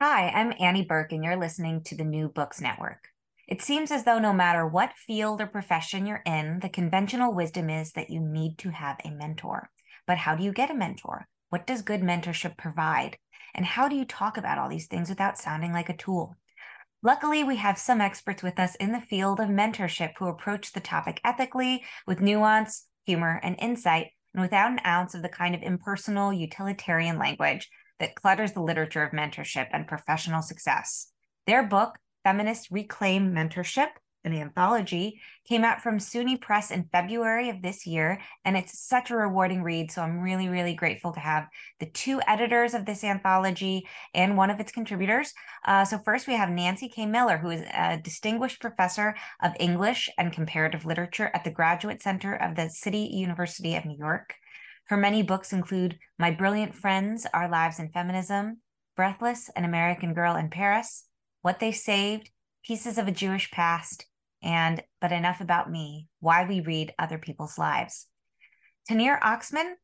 Hi, I'm Annie Berke, and you're listening to the New Books Network. It seems as though no matter what field or profession you're in, the conventional wisdom is that you need to have a mentor. But how do you get a mentor? What does good mentorship provide? And how do you talk about all these things without sounding like a tool? Luckily, we have some experts with us in the field of mentorship who approach the topic ethically with nuance, humor, and insight, and without an ounce of the kind of impersonal, utilitarian language that clutters the literature of mentorship and professional success. Their book, Feminists Reclaim Mentorship, an anthology, came out from SUNY Press in February of this year, and it's such a rewarding read. So I'm really, really grateful to have the two editors of this anthology and one of its contributors. Uh, so first, we have Nancy K. Miller, who is a distinguished professor of English and comparative literature at the Graduate Center of the City University of New York. Her many books include My Brilliant Friends, Our Lives in Feminism, Breathless, An American Girl in Paris, What They Saved, Pieces of a Jewish Past, and But Enough About Me Why We Read Other People's Lives. Tahneer Oksman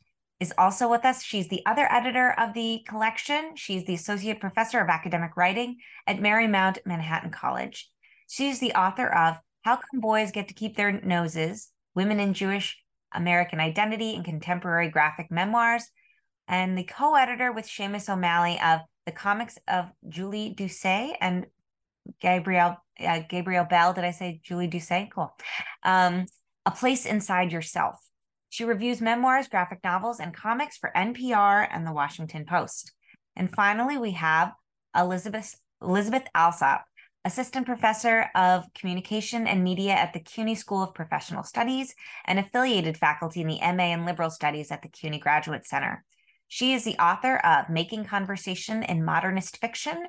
is also with us. She's the other editor of the collection. She's the associate professor of academic writing at Marymount Manhattan College. She's the author of How Come Boys Get to Keep Their Noses Women in Jewish American Identity and Contemporary Graphic Memoirs, and the co editor with Seamus O'Malley of the comics of Julie Doucet and Gabrielle uh, Bell. Did I say Julie Doucet? Cool. Um, a Place Inside Yourself. She reviews memoirs, graphic novels, and comics for NPR and the Washington Post. And finally, we have Elizabeth Elizabeth Alsop, assistant professor of communication and media at the CUNY School of Professional Studies and affiliated faculty in the MA and Liberal Studies at the CUNY Graduate Center. She is the author of Making Conversation in Modernist Fiction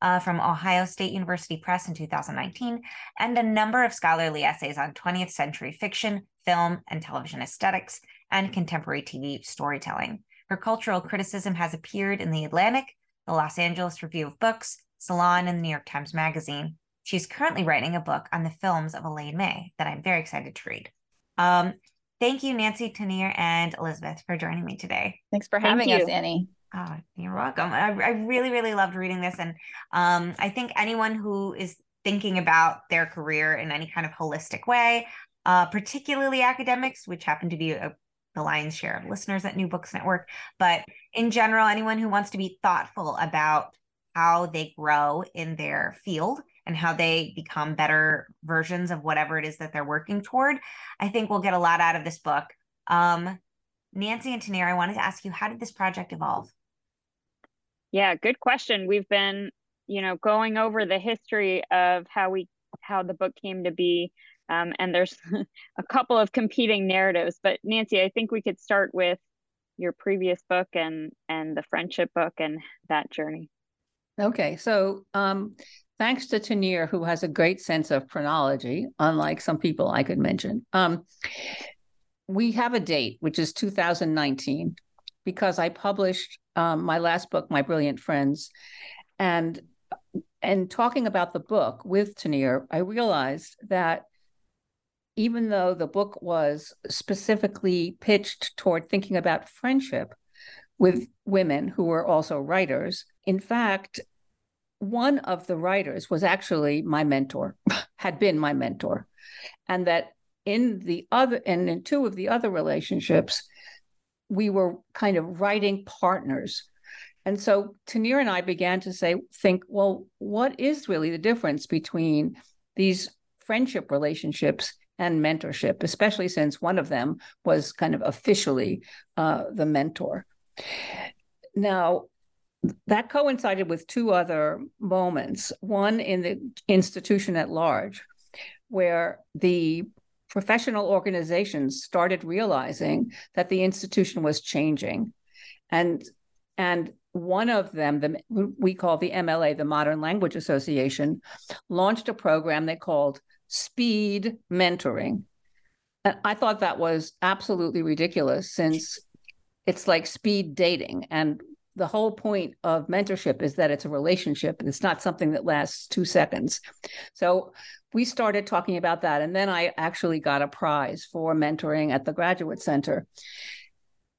uh, from Ohio State University Press in 2019, and a number of scholarly essays on 20th century fiction, film, and television aesthetics, and contemporary TV storytelling. Her cultural criticism has appeared in The Atlantic, the Los Angeles Review of Books, Salon, and the New York Times Magazine. She's currently writing a book on the films of Elaine May that I'm very excited to read. Um, thank you, Nancy Tahneer and Elizabeth, for joining me today. Thanks for having us, Annie. Oh, you're welcome. I, I really, really loved reading this. And um, I think anyone who is thinking about their career in any kind of holistic way, uh, particularly academics, which happen to be a, the lion's share of listeners at New Books Network, but in general, anyone who wants to be thoughtful about how they grow in their field and how they become better versions of whatever it is that they're working toward, I think we'll get a lot out of this book. Um, Nancy and Tahneer, I wanted to ask you, how did this project evolve? Yeah, good question. We've been, you know, going over the history of how we how the book came to be. Um, and there's a couple of competing narratives. But Nancy, I think we could start with your previous book and and the friendship book and that journey. Okay, so um, thanks to Tahneer, who has a great sense of chronology, unlike some people I could mention. Um, we have a date, which is 2019, because I published um, my last book, My Brilliant Friends, and and talking about the book with Tahneer, I realized that even though the book was specifically pitched toward thinking about friendship with women who were also writers, in fact, one of the writers was actually my mentor, had been my mentor. And that in the other, and in two of the other relationships, we were kind of writing partners. And so Tahneer and I began to say, think, well, what is really the difference between these friendship relationships and mentorship, especially since one of them was kind of officially uh, the mentor. Now, that coincided with two other moments one in the institution at large, where the professional organizations started realizing that the institution was changing and and one of them, the we call the MLA, the Modern Language Association, launched a program they called Speed Mentoring. And I thought that was absolutely ridiculous since it's like speed dating. And the whole point of mentorship is that it's a relationship and it's not something that lasts two seconds. So we started talking about that. And then I actually got a prize for mentoring at the Graduate Center.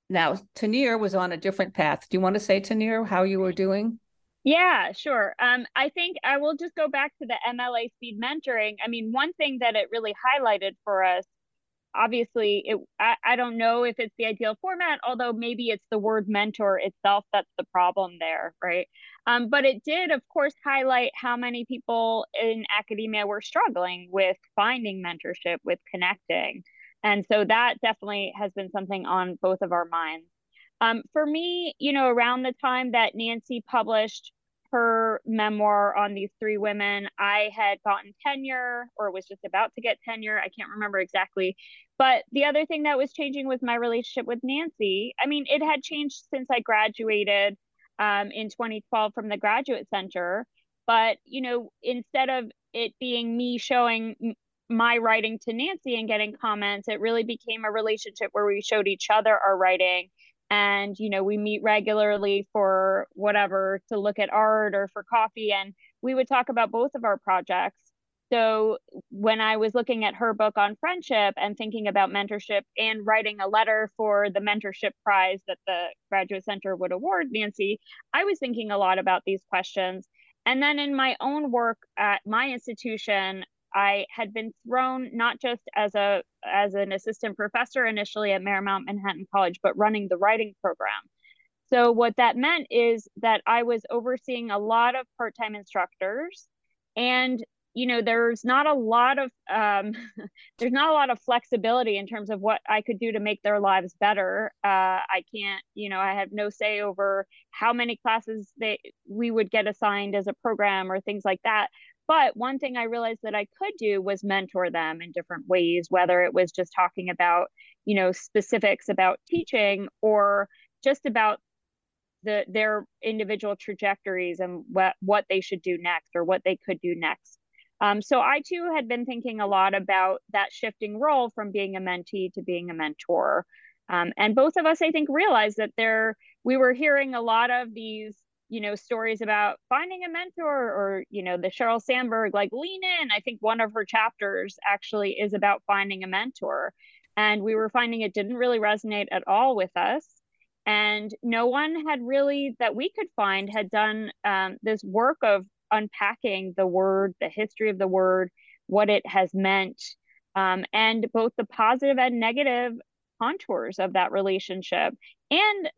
Now, Tahneer was on a different path. Do you want to say, Tahneer, how you were doing? Yeah, sure. Um, I think I will just go back to the MLA speed mentoring. I mean, one thing that it really highlighted for us obviously it I, I don't know if it's the ideal format although maybe it's the word mentor itself that's the problem there right? Um, but it did of course highlight how many people in academia were struggling with finding mentorship with connecting. And so that definitely has been something on both of our minds. Um, for me you know around the time that nancy published her memoir on these three women. I had gotten tenure or was just about to get tenure. I can't remember exactly. But the other thing that was changing was my relationship with Nancy. I mean, it had changed since I graduated um, in 2012 from the Graduate Center. But, you know, instead of it being me showing my writing to Nancy and getting comments, it really became a relationship where we showed each other our writing and you know we meet regularly for whatever to look at art or for coffee and we would talk about both of our projects. So when i was looking at her book on friendship and thinking about mentorship and writing a letter for the mentorship prize that the graduate center would award nancy i was thinking a lot about these questions. And then in my own work at my institution I had been thrown not just as a as an assistant professor initially at Marymount Manhattan College, but running the writing program. So what that meant is that I was overseeing a lot of part-time instructors and you know there's not a lot of um, there's not a lot of flexibility in terms of what i could do to make their lives better uh, i can't you know i have no say over how many classes they we would get assigned as a program or things like that but one thing I realized that I could do was mentor them in different ways, whether it was just talking about, you know, specifics about teaching or just about the their individual trajectories and what what they should do next or what they could do next. Um, so I too had been thinking a lot about that shifting role from being a mentee to being a mentor. Um, and both of us, I think, realized that there we were hearing a lot of these you know stories about finding a mentor or you know the Sheryl Sandberg like lean in. I think one of her chapters actually is about finding a mentor. And we were finding it didn't really resonate at all with us. And no one had really that we could find had done um, this work of unpacking the word the history of the word what it has meant um, and both the positive and negative contours of that relationship and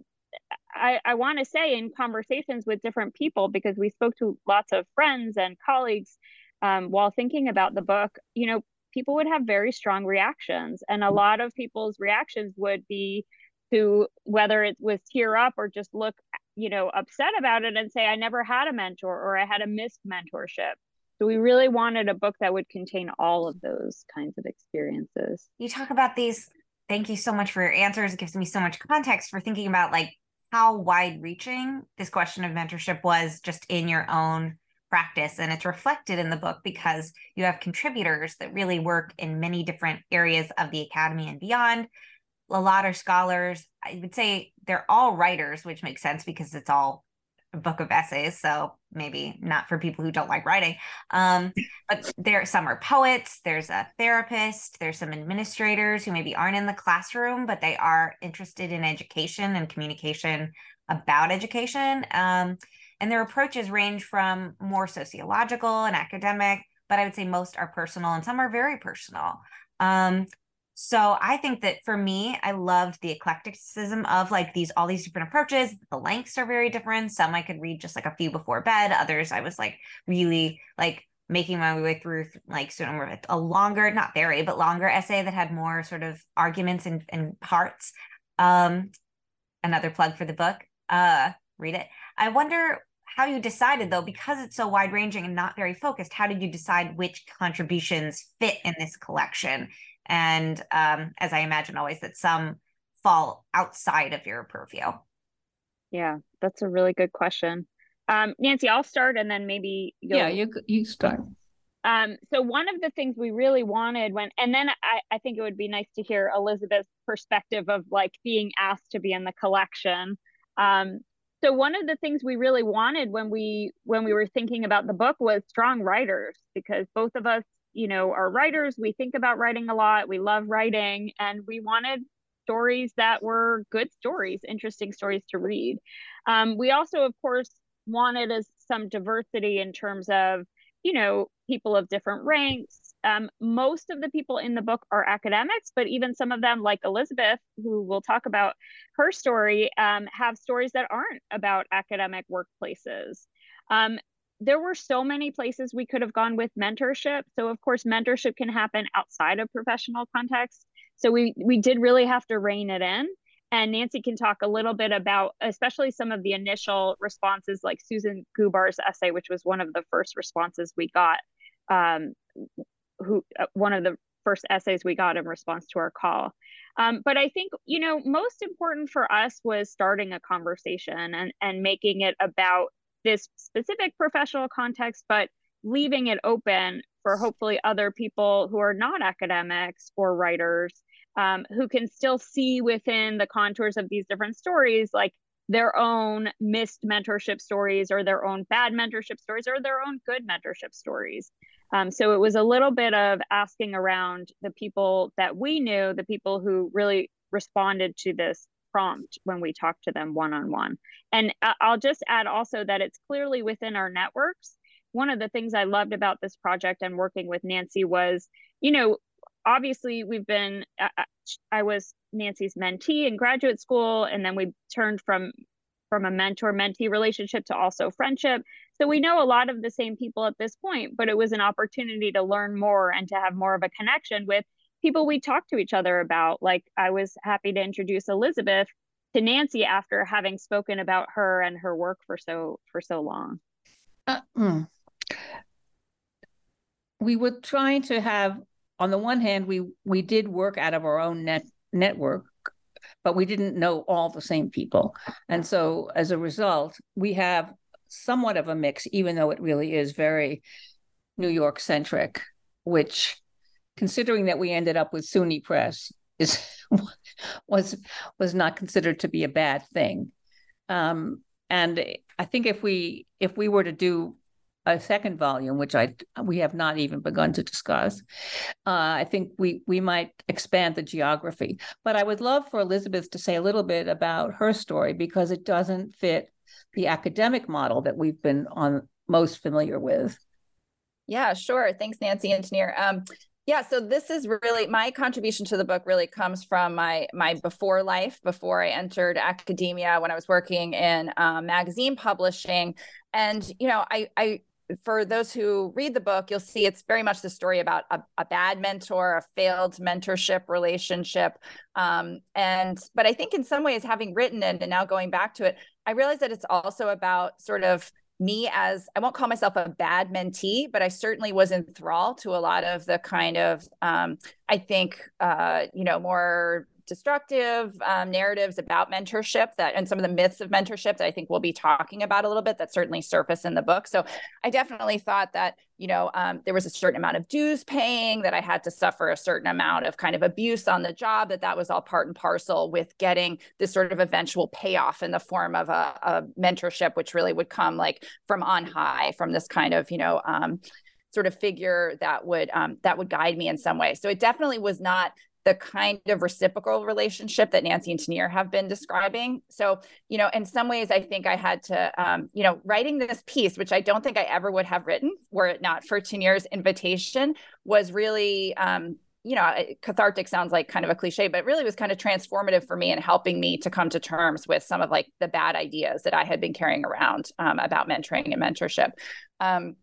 I, I want to say in conversations with different people, because we spoke to lots of friends and colleagues um, while thinking about the book, you know, people would have very strong reactions. And a lot of people's reactions would be to whether it was tear up or just look, you know, upset about it and say, I never had a mentor or I had a missed mentorship. So we really wanted a book that would contain all of those kinds of experiences. You talk about these. Thank you so much for your answers. It gives me so much context for thinking about like how wide reaching this question of mentorship was just in your own practice. And it's reflected in the book because you have contributors that really work in many different areas of the academy and beyond. A lot are scholars. I would say they're all writers, which makes sense because it's all book of essays. So maybe not for people who don't like writing. Um, but there some are poets, there's a therapist, there's some administrators who maybe aren't in the classroom, but they are interested in education and communication about education. Um, and their approaches range from more sociological and academic, but I would say most are personal and some are very personal. Um, so I think that for me, I loved the eclecticism of like these all these different approaches. The lengths are very different. Some I could read just like a few before bed. Others I was like really like making my way through like sort of a longer, not very, but longer essay that had more sort of arguments and, and parts. Um, another plug for the book. Uh, read it. I wonder how you decided though, because it's so wide ranging and not very focused. How did you decide which contributions fit in this collection? And um, as I imagine always that some fall outside of your purview. Yeah, that's a really good question. Um, Nancy, I'll start and then maybe yeah, you you start. Um, so one of the things we really wanted when, and then I, I think it would be nice to hear Elizabeth's perspective of like being asked to be in the collection. Um, so one of the things we really wanted when we when we were thinking about the book was strong writers because both of us, you know, are writers. We think about writing a lot. We love writing, and we wanted stories that were good stories, interesting stories to read. Um, we also, of course, wanted as some diversity in terms of you know, people of different ranks. Um, most of the people in the book are academics, but even some of them, like Elizabeth, who we'll talk about her story, um, have stories that aren't about academic workplaces. Um, there were so many places we could have gone with mentorship. So, of course, mentorship can happen outside of professional context. So we we did really have to rein it in. And Nancy can talk a little bit about, especially some of the initial responses, like Susan Gubar's essay, which was one of the first responses we got, um, who uh, one of the first essays we got in response to our call. Um, but I think, you know, most important for us was starting a conversation and, and making it about this specific professional context, but leaving it open for hopefully other people who are not academics or writers um, who can still see within the contours of these different stories, like their own missed mentorship stories or their own bad mentorship stories or their own good mentorship stories. Um, so it was a little bit of asking around the people that we knew, the people who really responded to this prompt when we talk to them one on one. And I'll just add also that it's clearly within our networks. One of the things I loved about this project and working with Nancy was, you know, obviously we've been uh, uh, i was nancy's mentee in graduate school and then we turned from from a mentor mentee relationship to also friendship so we know a lot of the same people at this point but it was an opportunity to learn more and to have more of a connection with people we talked to each other about like i was happy to introduce elizabeth to nancy after having spoken about her and her work for so for so long uh, mm. we were trying to have on the one hand, we we did work out of our own net network, but we didn't know all the same people, and so as a result, we have somewhat of a mix, even though it really is very New York centric. Which, considering that we ended up with SUNY Press, is was was not considered to be a bad thing. Um, and I think if we if we were to do a second volume, which I we have not even begun to discuss. Uh, I think we we might expand the geography, but I would love for Elizabeth to say a little bit about her story because it doesn't fit the academic model that we've been on most familiar with. Yeah, sure. Thanks, Nancy Tahneer. Um, yeah, so this is really my contribution to the book really comes from my my before life, before I entered academia when I was working in um, magazine publishing. And, you know, I, I for those who read the book, you'll see it's very much the story about a, a bad mentor, a failed mentorship relationship. Um, and, but I think in some ways, having written it and now going back to it, I realize that it's also about sort of me as I won't call myself a bad mentee, but I certainly was enthralled to a lot of the kind of, um, I think, uh, you know, more destructive um, narratives about mentorship that and some of the myths of mentorship that I think we'll be talking about a little bit that certainly surface in the book. So I definitely thought that you know um, there was a certain amount of dues paying that I had to suffer a certain amount of kind of abuse on the job that that was all part and parcel with getting this sort of eventual payoff in the form of a, a mentorship, which really would come like from on high from this kind of you know um, sort of figure that would um, that would guide me in some way. So it definitely was not the kind of reciprocal relationship that Nancy and Tahneer have been describing. So, you know, in some ways, I think I had to, um, you know, writing this piece, which I don't think I ever would have written were it not for Tahneer's invitation, was really, um, you know, cathartic sounds like kind of a cliche, but really was kind of transformative for me and helping me to come to terms with some of like the bad ideas that I had been carrying around um, about mentoring and mentorship. Um,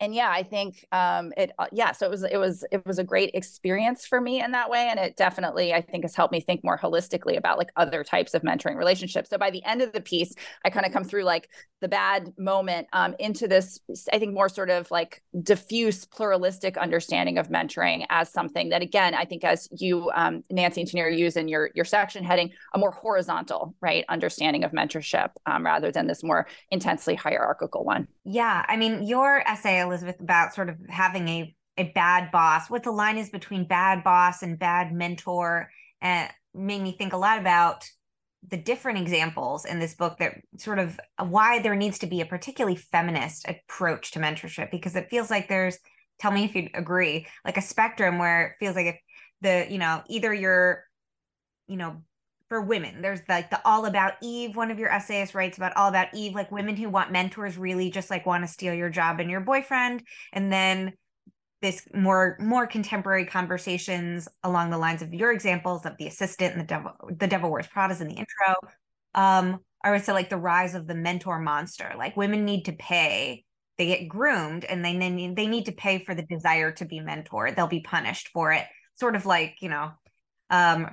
and yeah, I think um, it. Uh, yeah, so it was it was it was a great experience for me in that way, and it definitely I think has helped me think more holistically about like other types of mentoring relationships. So by the end of the piece, I kind of come through like the bad moment um, into this. I think more sort of like diffuse pluralistic understanding of mentoring as something that again I think as you um, Nancy and Tahneer use in your your section heading a more horizontal right understanding of mentorship um, rather than this more intensely hierarchical one. Yeah, I mean your essay Elizabeth, about sort of having a a bad boss, what the line is between bad boss and bad mentor, uh, made me think a lot about the different examples in this book that sort of why there needs to be a particularly feminist approach to mentorship because it feels like there's tell me if you agree like a spectrum where it feels like if the you know either you're you know for women. There's like the All About Eve. One of your essayists writes about All About Eve, like women who want mentors really just like want to steal your job and your boyfriend. And then this more more contemporary conversations along the lines of your examples of the assistant and the devil the devil wears Prada's in the intro. Um, I would say like the rise of the mentor monster. Like women need to pay. They get groomed and they need they need to pay for the desire to be mentored. They'll be punished for it. Sort of like, you know, um,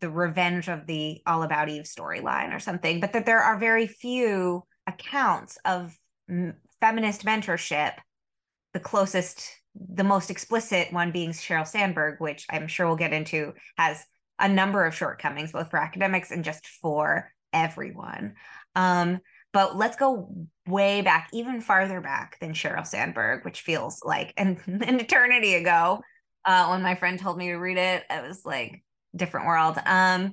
the revenge of the all about eve storyline or something but that there are very few accounts of m- feminist mentorship the closest the most explicit one being Sheryl Sandberg which i'm sure we'll get into has a number of shortcomings both for academics and just for everyone. Um, but let's go way back even farther back than Sheryl Sandberg which feels like an, an eternity ago. Uh, when my friend told me to read it i was like different world. Um,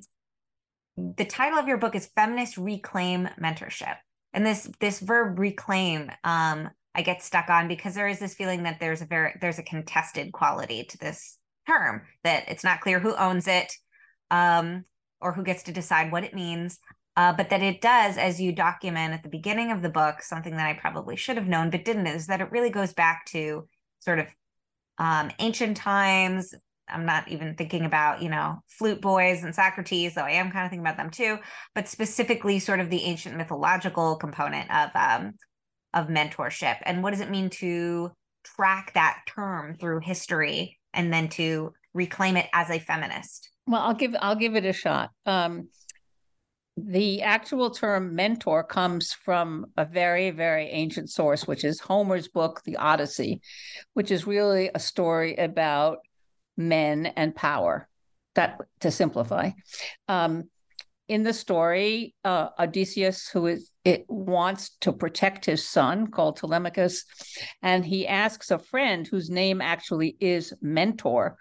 the title of your book is Feminist Reclaim Mentorship. And this this verb reclaim um I get stuck on because there is this feeling that there's a very there's a contested quality to this term that it's not clear who owns it um or who gets to decide what it means uh, but that it does as you document at the beginning of the book something that i probably should have known but didn't is that it really goes back to sort of um, ancient times I'm not even thinking about, you know, flute boys and Socrates, though I am kind of thinking about them too, but specifically sort of the ancient mythological component of um of mentorship. And what does it mean to track that term through history and then to reclaim it as a feminist? Well, I'll give I'll give it a shot. Um the actual term mentor comes from a very, very ancient source, which is Homer's book, The Odyssey, which is really a story about men and power. That to simplify. Um, in the story, uh, Odysseus, who is it wants to protect his son called Telemachus, and he asks a friend whose name actually is Mentor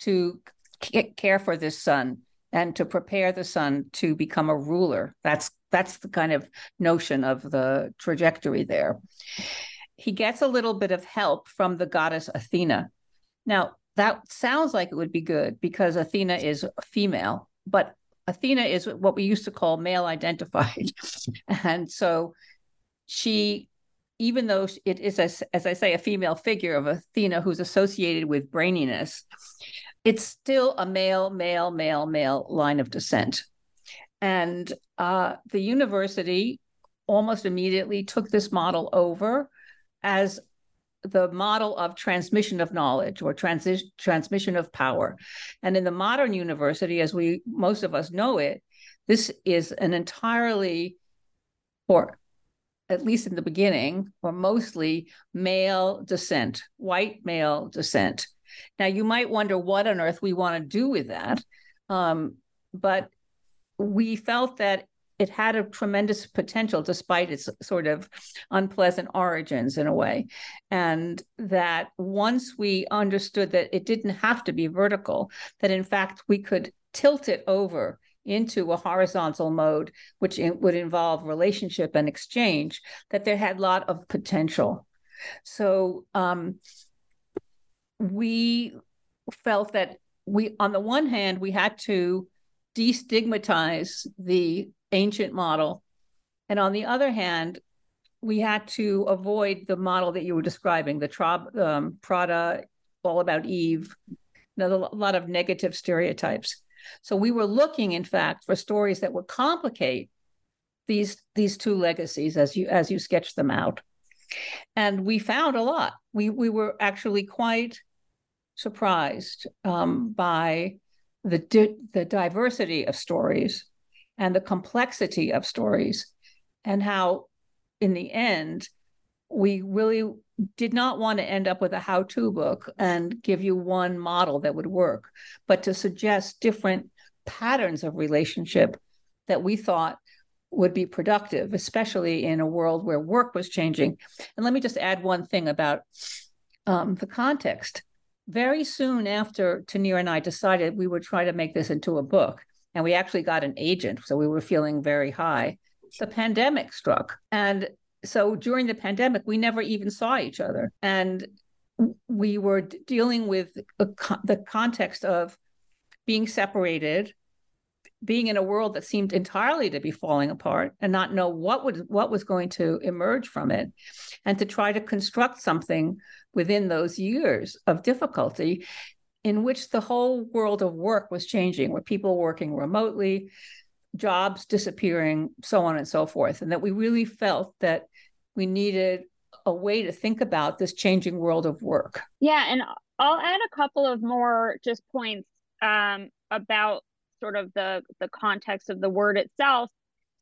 to c- care for this son and to prepare the son to become a ruler. That's that's the kind of notion of the trajectory there. He gets a little bit of help from the goddess Athena. Now, that sounds like it would be good because Athena is female, but Athena is what we used to call male identified. and so she, even though it is, a, as I say, a female figure of Athena who's associated with braininess, it's still a male, male, male, male line of descent. And uh, the university almost immediately took this model over as the model of transmission of knowledge or transi- transmission of power. And in the modern university, as we most of us know it, this is an entirely, or at least in the beginning, or mostly male descent, white male descent. Now, you might wonder what on earth we want to do with that. Um, but we felt that it had a tremendous potential despite its sort of unpleasant origins in a way. And that once we understood that it didn't have to be vertical that in fact we could tilt it over into a horizontal mode which would involve relationship and exchange that there had a lot of potential. So um, we felt that we on the one hand we had to destigmatize the ancient model. And on the other hand, we had to avoid the model that you were describing, the tra- um, Prada, all about Eve, a lot of negative stereotypes. So we were looking, in fact, for stories that would complicate these these two legacies as you as you sketch them out. and we found a lot. We we were actually quite surprised um, by the di- the diversity of stories and the complexity of stories, and how, in the end, we really did not want to end up with a how-to book and give you one model that would work, but to suggest different patterns of relationship that we thought would be productive, especially in a world where work was changing. And let me just add one thing about um, the context. Very soon after Tahneer and I decided we would try to make this into a book, and we actually got an agent, so we were feeling very high. The pandemic struck. And so during the pandemic, we never even saw each other. And we were dealing with a, the context of being separated being in a world that seemed entirely to be falling apart and not know what would what was going to emerge from it and to try to construct something within those years of difficulty in which the whole world of work was changing where people working remotely jobs disappearing so on and so forth and that we really felt that we needed a way to think about this changing world of work. Yeah and i'll add a couple of more just points um, about sort of the the context of the word itself.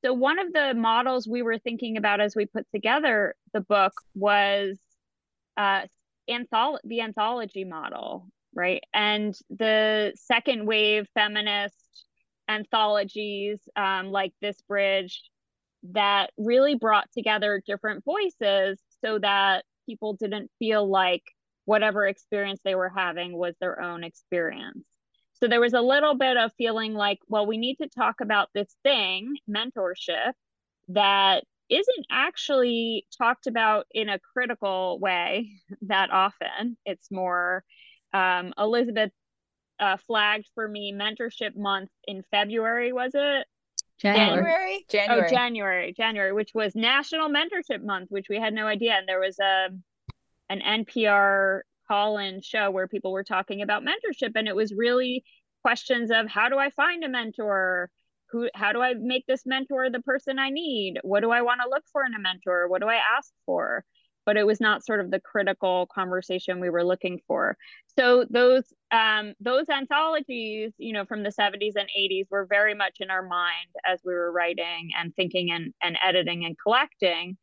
So one of the models we were thinking about as we put together the book was uh antholo- the anthology model right and the second wave feminist anthologies um, like this bridge that really brought together different voices so that people didn't feel like whatever experience they were having was their own experience so there was a little bit of feeling like, well, we need to talk about this thing, mentorship, that isn't actually talked about in a critical way that often. It's more um, Elizabeth uh, flagged for me mentorship month in February, was it? January. January. Oh, January. January, which was National Mentorship Month, which we had no idea. And there was a an NPR call-in show where people were talking about mentorship and it was really questions of how do I find a mentor? Who how do I make this mentor the person I need? What do I want to look for in a mentor? What do I ask for? But it was not sort of the critical conversation we were looking for. So those um, those anthologies, you know, from the 70s and 80s were very much in our mind as we were writing and thinking and, and editing and collecting.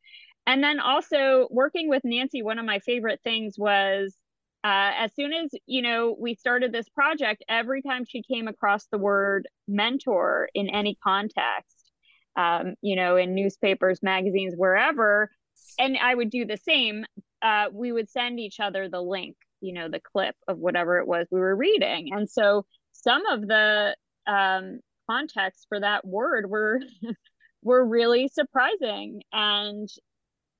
And then also working with Nancy, one of my favorite things was uh, as soon as you know we started this project, every time she came across the word mentor in any context, um, you know, in newspapers, magazines, wherever, and I would do the same. Uh, we would send each other the link, you know, the clip of whatever it was we were reading, and so some of the um, context for that word were were really surprising and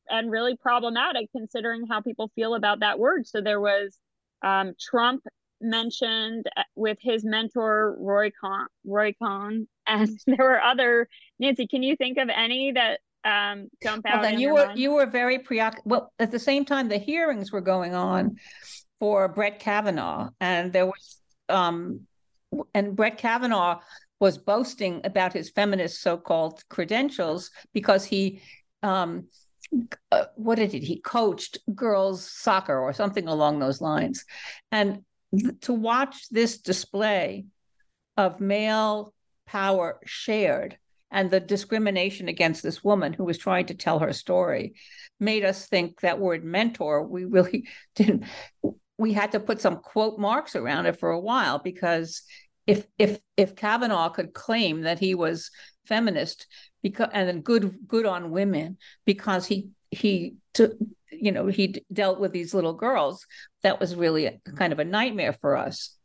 and really problematic considering how people feel about that word. So there was um, Trump mentioned uh, with his mentor Roy Cohn Roy Cohn, and there were other. Nancy, can you think of any that um, jump out? Well, then you were mind? you were very preoccupied. Well, at the same time, the hearings were going on for Brett Kavanaugh, and there was um, and Brett Kavanaugh was boasting about his feminist so-called credentials because he um, uh, what did he, he coached girls soccer or something along those lines and th- to watch this display of male power shared and the discrimination against this woman who was trying to tell her story made us think that word mentor we really didn't we had to put some quote marks around it for a while because if if if Kavanaugh could claim that he was feminist because and good good on women because he he took you know he dealt with these little girls that was really a, kind of a nightmare for us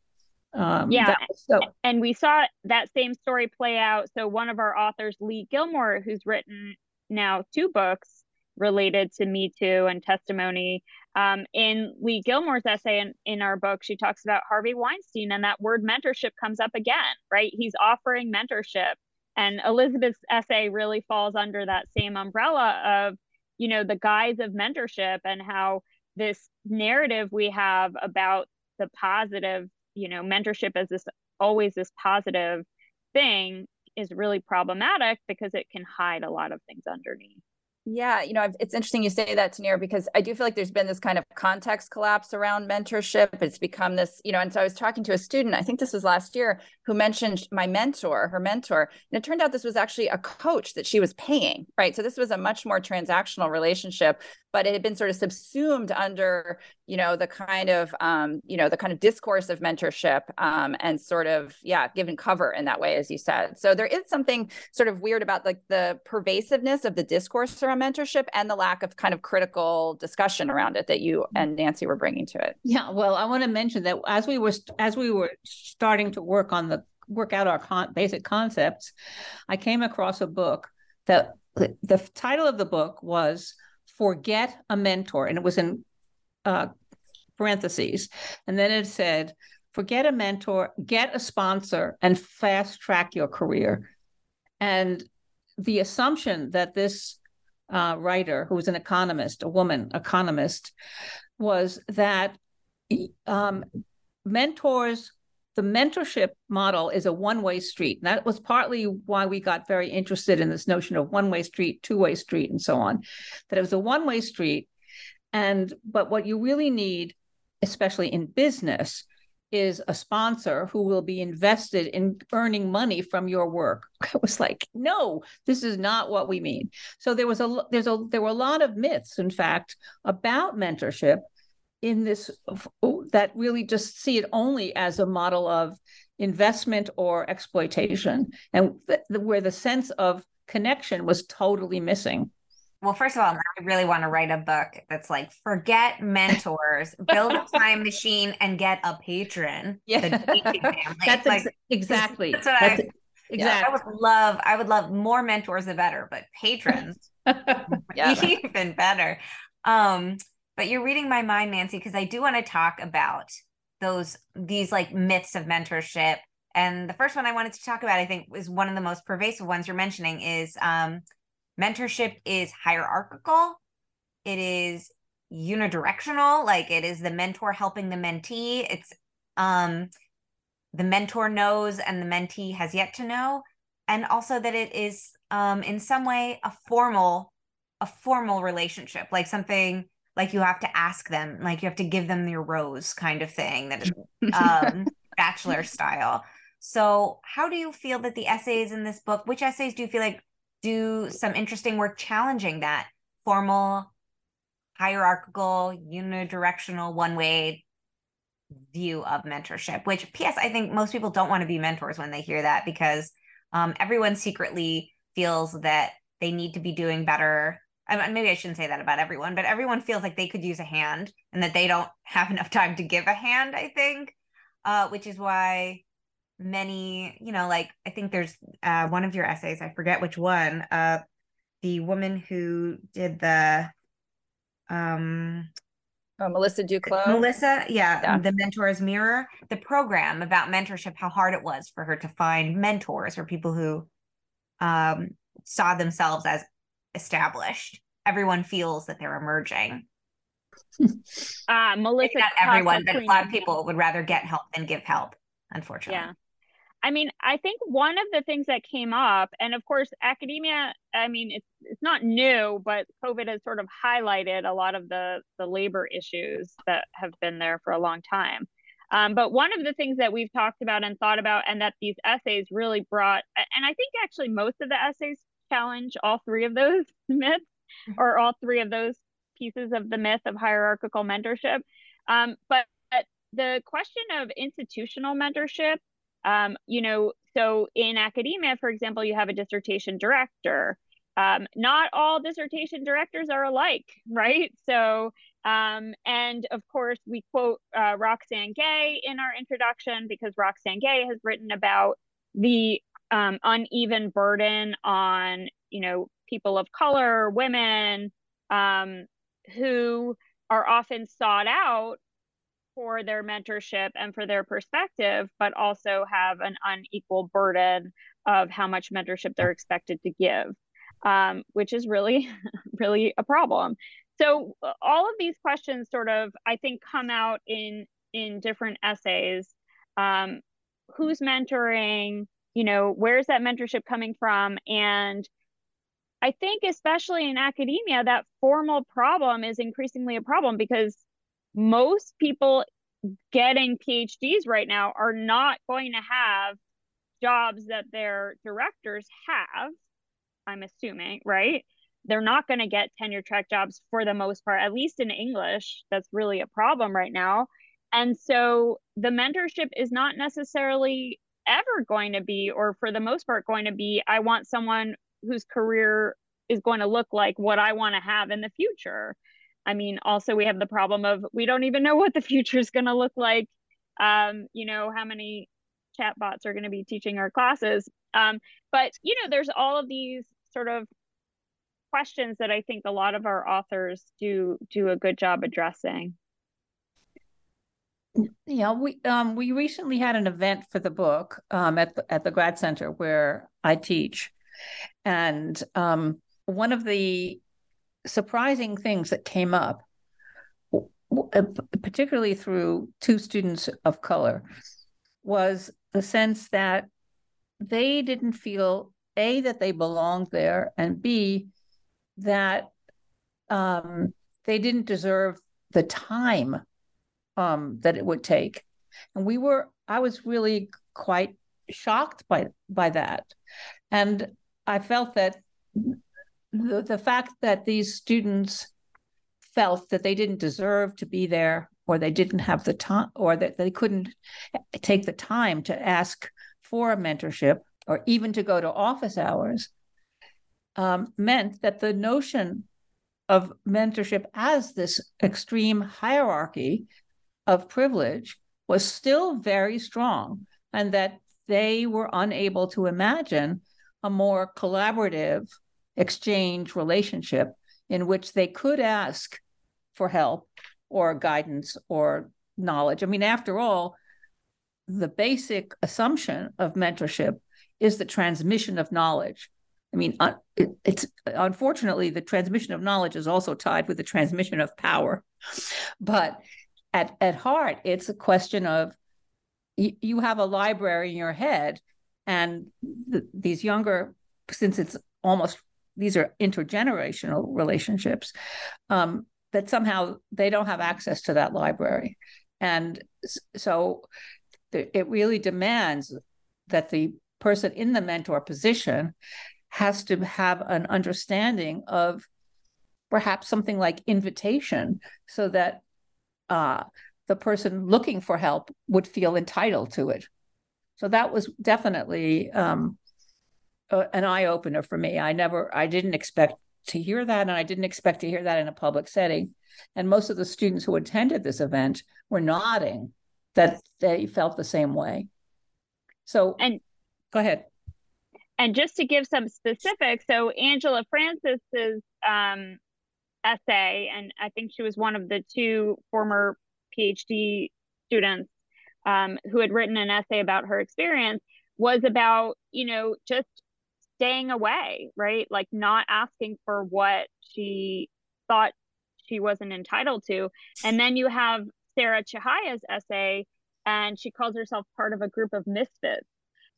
um, yeah so and we saw that same story play out. So one of our authors Leigh Gilmore who's written now two books related to me too and testimony um, in Leigh Gilmore's essay in, in our book she talks about harvey weinstein and that word mentorship comes up again right? He's offering mentorship. And elizabeth's essay really falls under that same umbrella of you know the guise of mentorship and how this narrative we have about the positive you know mentorship as this always this positive thing is really problematic because it can hide a lot of things underneath Yeah, you know, I've, it's interesting you say that, Tahneer, because I do feel like there's been this kind of context collapse around mentorship. It's become this, you know, and so I was talking to a student, I think this was last year, who mentioned my mentor, her mentor, and it turned out this was actually a coach that she was paying, right? So this was a much more transactional relationship, but it had been sort of subsumed under, you know, the kind of, um, you know, the kind of discourse of mentorship um, and sort of, yeah, given cover in that way, as you said. So there is something sort of weird about like the pervasiveness of the discourse around mentorship and the lack of kind of critical discussion around it that you mm-hmm. and Nancy were bringing to it. Yeah, well, I want to mention that as we were as we were starting to work on the work out our con- basic concepts, I came across a book that the, the title of the book was "Forget a Mentor," and it was in uh, parentheses, and then it said. Forget a mentor, get a sponsor, and fast track your career. And the assumption that this uh, writer, who was an economist, a woman economist, was that um, mentors, the mentorship model is a one way street. And that was partly why we got very interested in this notion of one way street, two way street, and so on. That it was a one way street. And, but what you really need, especially in business, is a sponsor who will be invested in earning money from your work. I was like, no, this is not what we mean. So there was a there's a there were a lot of myths, in fact, about mentorship in this that really just see it only as a model of investment or exploitation, and th- where the sense of connection was totally missing. Well, first of all, I really want to write a book that's like forget mentors, build a time machine, and get a patron. Yeah, that's like, ex- exactly. That's what that's I. Exactly. Yeah, I would love. I would love more mentors, the better, but patrons, yeah, even better. Um, but you're reading my mind, Nancy, because I do want to talk about those these like myths of mentorship. And the first one I wanted to talk about, I think, is one of the most pervasive ones you're mentioning is um, mentorship is hierarchical. It is unidirectional like it is the mentor helping the mentee. It's um the mentor knows and the mentee has yet to know. And also that it is um in some way a formal a formal relationship like something like you have to ask them like you have to give them your rose kind of thing that is um bachelor style so how do you feel that the essays in this book which essays do you feel like do some interesting work challenging that formal, hierarchical, unidirectional, one way view of mentorship. Which, P.S., I think most people don't want to be mentors when they hear that because um, everyone secretly feels that they need to be doing better. Maybe I shouldn't say that about everyone, but everyone feels like they could use a hand and that they don't have enough time to give a hand, I think, uh, which is why many, you know, like I think there's uh, one of your essays, I forget which one, uh, the woman who did the um oh, Melissa Duclos. Melissa, yeah, yeah, the Mentor's Mirror, the program about mentorship, how hard it was for her to find mentors or people who um saw themselves as established. Everyone feels that they're emerging. uh Melissa not everyone, but a lot of people would rather get help than give help, unfortunately. Yeah. I mean, I think one of the things that came up, and of course, academia, I mean, it's it's not new, but COVID has sort of highlighted a lot of the the labor issues that have been there for a long time. Um, but one of the things that we've talked about and thought about, and that these essays really brought, and I think actually most of the essays challenge all three of those myths, or all three of those pieces of the myth of hierarchical mentorship. Um, but the question of institutional mentorship um, you know, so in academia, for example, you have a dissertation director. Um, not all dissertation directors are alike, right? So, um, and of course, we quote uh, Roxane Gay in our introduction because Roxane Gay has written about the um, uneven burden on, you know, people of color, women, um, who are often sought out for their mentorship and for their perspective, but also have an unequal burden of how much mentorship they're expected to give, um, which is really, really a problem. So all of these questions sort of, I think, come out in in different essays. Um, who's mentoring? You know, where's that mentorship coming from? And I think, especially in academia, that formal problem is increasingly a problem because most people getting PhDs right now are not going to have jobs that their directors have. I'm assuming, right? They're not going to get tenure track jobs for the most part, at least in English. That's really a problem right now. And so the mentorship is not necessarily ever going to be, or for the most part, going to be, I want someone whose career is going to look like what I want to have in the future. I mean, also we have the problem of we don't even know what the future is going to look like. Um, you know, how many chatbots are going to be teaching our classes. Um, but you know, there's all of these sort of questions that I think a lot of our authors do do a good job addressing. Yeah, we um we recently had an event for the book um at the at the grad center where I teach, and um one of the surprising things that came up, uh, particularly through two students of color, was the sense that they didn't feel a that they belonged there, and b that um, they didn't deserve the time um, that it would take, and we were. I was really quite shocked by by that, and I felt that the, the fact that these students felt that they didn't deserve to be there or they didn't have the time or that they couldn't take the time to ask for a mentorship or even to go to office hours um, meant that the notion of mentorship as this extreme hierarchy of privilege was still very strong and that they were unable to imagine a more collaborative exchange relationship in which they could ask for help or guidance or knowledge. I mean, after all, the basic assumption of mentorship is the transmission of knowledge. I mean, it, it's unfortunately the transmission of knowledge is also tied with the transmission of power. But at, at heart, it's a question of you, you have a library in your head, and the, these younger, since it's almost these are intergenerational relationships um, that somehow they don't have access to that library. And so it really demands that the person in the mentor position has to have an understanding of perhaps something like invitation so that uh, the person looking for help would feel entitled to it so that was definitely um, an eye opener for me. I never, I didn't expect to hear that, and I didn't expect to hear that in a public setting. And most of the students who attended this event were nodding that they felt the same way. So, and go ahead. And just to give some specifics, so Angela Francis's um, essay, and I think she was one of the two former PhD students um, who had written an essay about her experience, was about you know just staying away, right? Like not asking for what she thought she wasn't entitled to. And then you have Sarah Chihaya's essay, and she calls herself part of a group of misfits.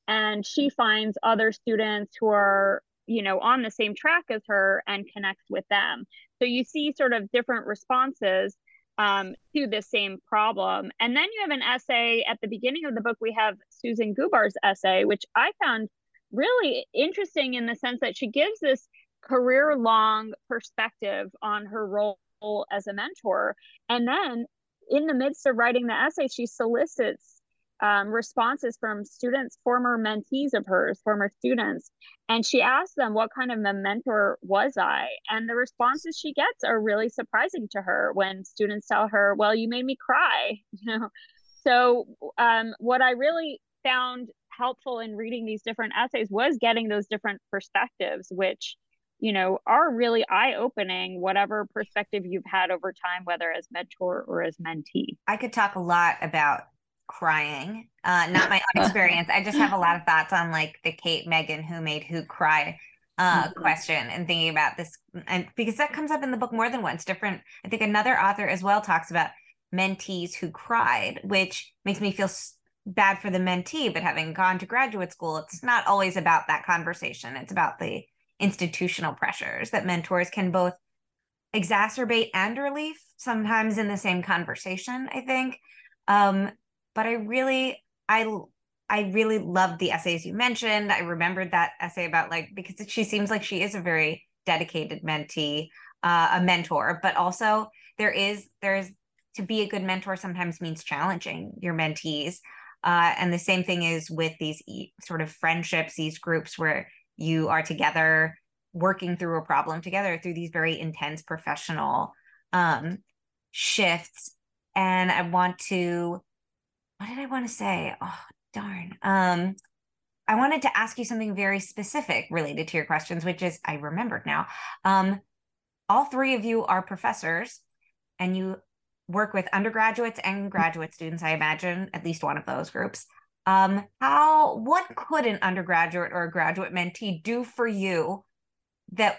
And she finds other students who are, you know, on the same track as her and connects with them. So you see sort of different responses um, to the same problem. And then you have an essay at the beginning of the book. We have Susan Gubar's essay, which I found really interesting in the sense that she gives this career long perspective on her role as a mentor. And then in the midst of writing the essay, she solicits um, responses from students, former mentees of hers, former students. And she asks them, What kind of a mentor was I? And the responses she gets are really surprising to her when students tell her, Well, you made me cry. You know? So, um, what I really found helpful in reading these different essays was getting those different perspectives, which you know are really eye-opening whatever perspective you've had over time whether as mentor or as mentee i could talk a lot about crying. Uh not my own experience. I just have a lot of thoughts on like the kate megan who made who cry uh mm-hmm. question and thinking about this and because that comes up in the book more than once. Different i think another author as well talks about mentees who cried which makes me feel bad for the mentee but having gone to graduate school it's not always about that conversation. It's about the institutional pressures that mentors can both exacerbate and relief sometimes in the same conversation i think. Um, but i really i i really loved the essays you mentioned. I remembered that essay about like because she seems like she is a very dedicated mentee uh, a mentor. But also there is there's to be a good mentor sometimes means challenging your mentees. Uh, and the same thing is with these sort of friendships these groups where you are together working through a problem together through these very intense professional um, shifts. And I want to, what did I want to say? Oh, darn. Um, I wanted to ask you something very specific related to your questions, which is I remembered now. Um, all three of you are professors and you work with undergraduates and graduate students, I imagine, at least one of those groups. Um, how what could an undergraduate or a graduate mentee do for you that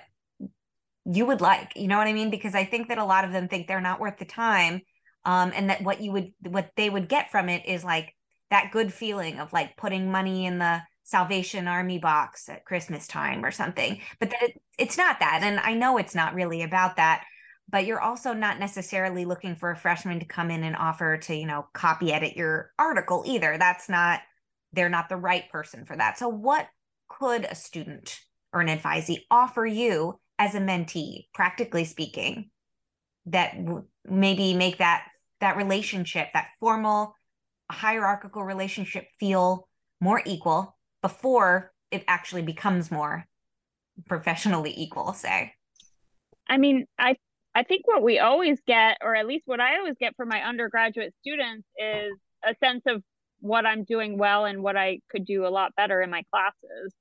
you would like you know what i mean because i think that a lot of them think they're not worth the time um, and that what you would what they would get from it is like that good feeling of like putting money in the salvation army box at christmas time or something. But that it, it's not that. And i know it's not really about that but you're also not necessarily looking for a freshman to come in and offer to you know copy edit your article either. That's not they're not the right person for that. So what could a student or an advisee offer you as a mentee, practically speaking, that w- maybe make that that relationship, that formal hierarchical relationship feel more equal before it actually becomes more professionally equal, say? I mean, I I think what we always get, or at least what I always get from my undergraduate students, is a sense of what I'm doing well and what I could do a lot better in my classes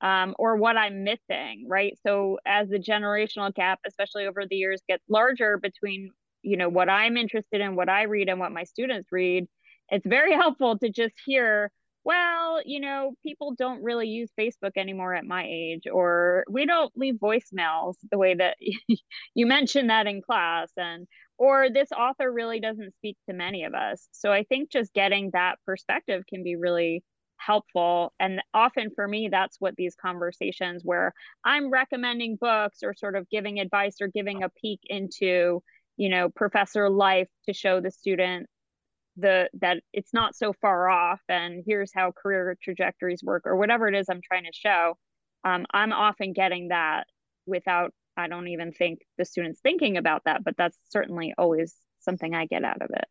um, or what I'm missing, right? So as the generational gap, especially over the years, gets larger between you know what I'm interested in, what I read, and what my students read, it's very helpful to just hear, well, you know, people don't really use Facebook anymore at my age, or we don't leave voicemails the way that you mentioned that in class, and or this author really doesn't speak to many of us. So I think just getting that perspective can be really helpful and often for me that's what these conversations where i'm recommending books or sort of giving advice or giving a peek into you know professor life to show the student the that it's not so far off and here's how career trajectories work or whatever it is i'm trying to show um, i'm often getting that without i don't even think the students thinking about that but that's certainly always something i get out of it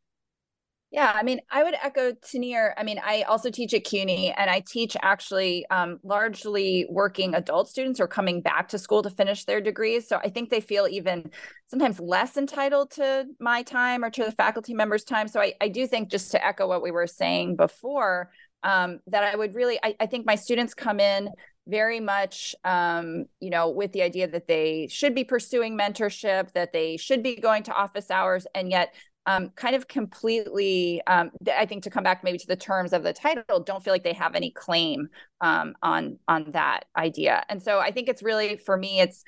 yeah, I mean, I would echo Tahneer. I mean, I also teach at CUNY and I teach actually um, largely working adult students who are coming back to school to finish their degrees. So I think they feel even sometimes less entitled to my time or to the faculty members' time. So I, I do think, just to echo what we were saying before, um, that I would really, I, I think my students come in very much um, you know with the idea that they should be pursuing mentorship that they should be going to office hours and yet um, kind of completely, um, I think to come back maybe to the terms of the title, don't feel like they have any claim um, on on that idea. And so I think it's really for me, it's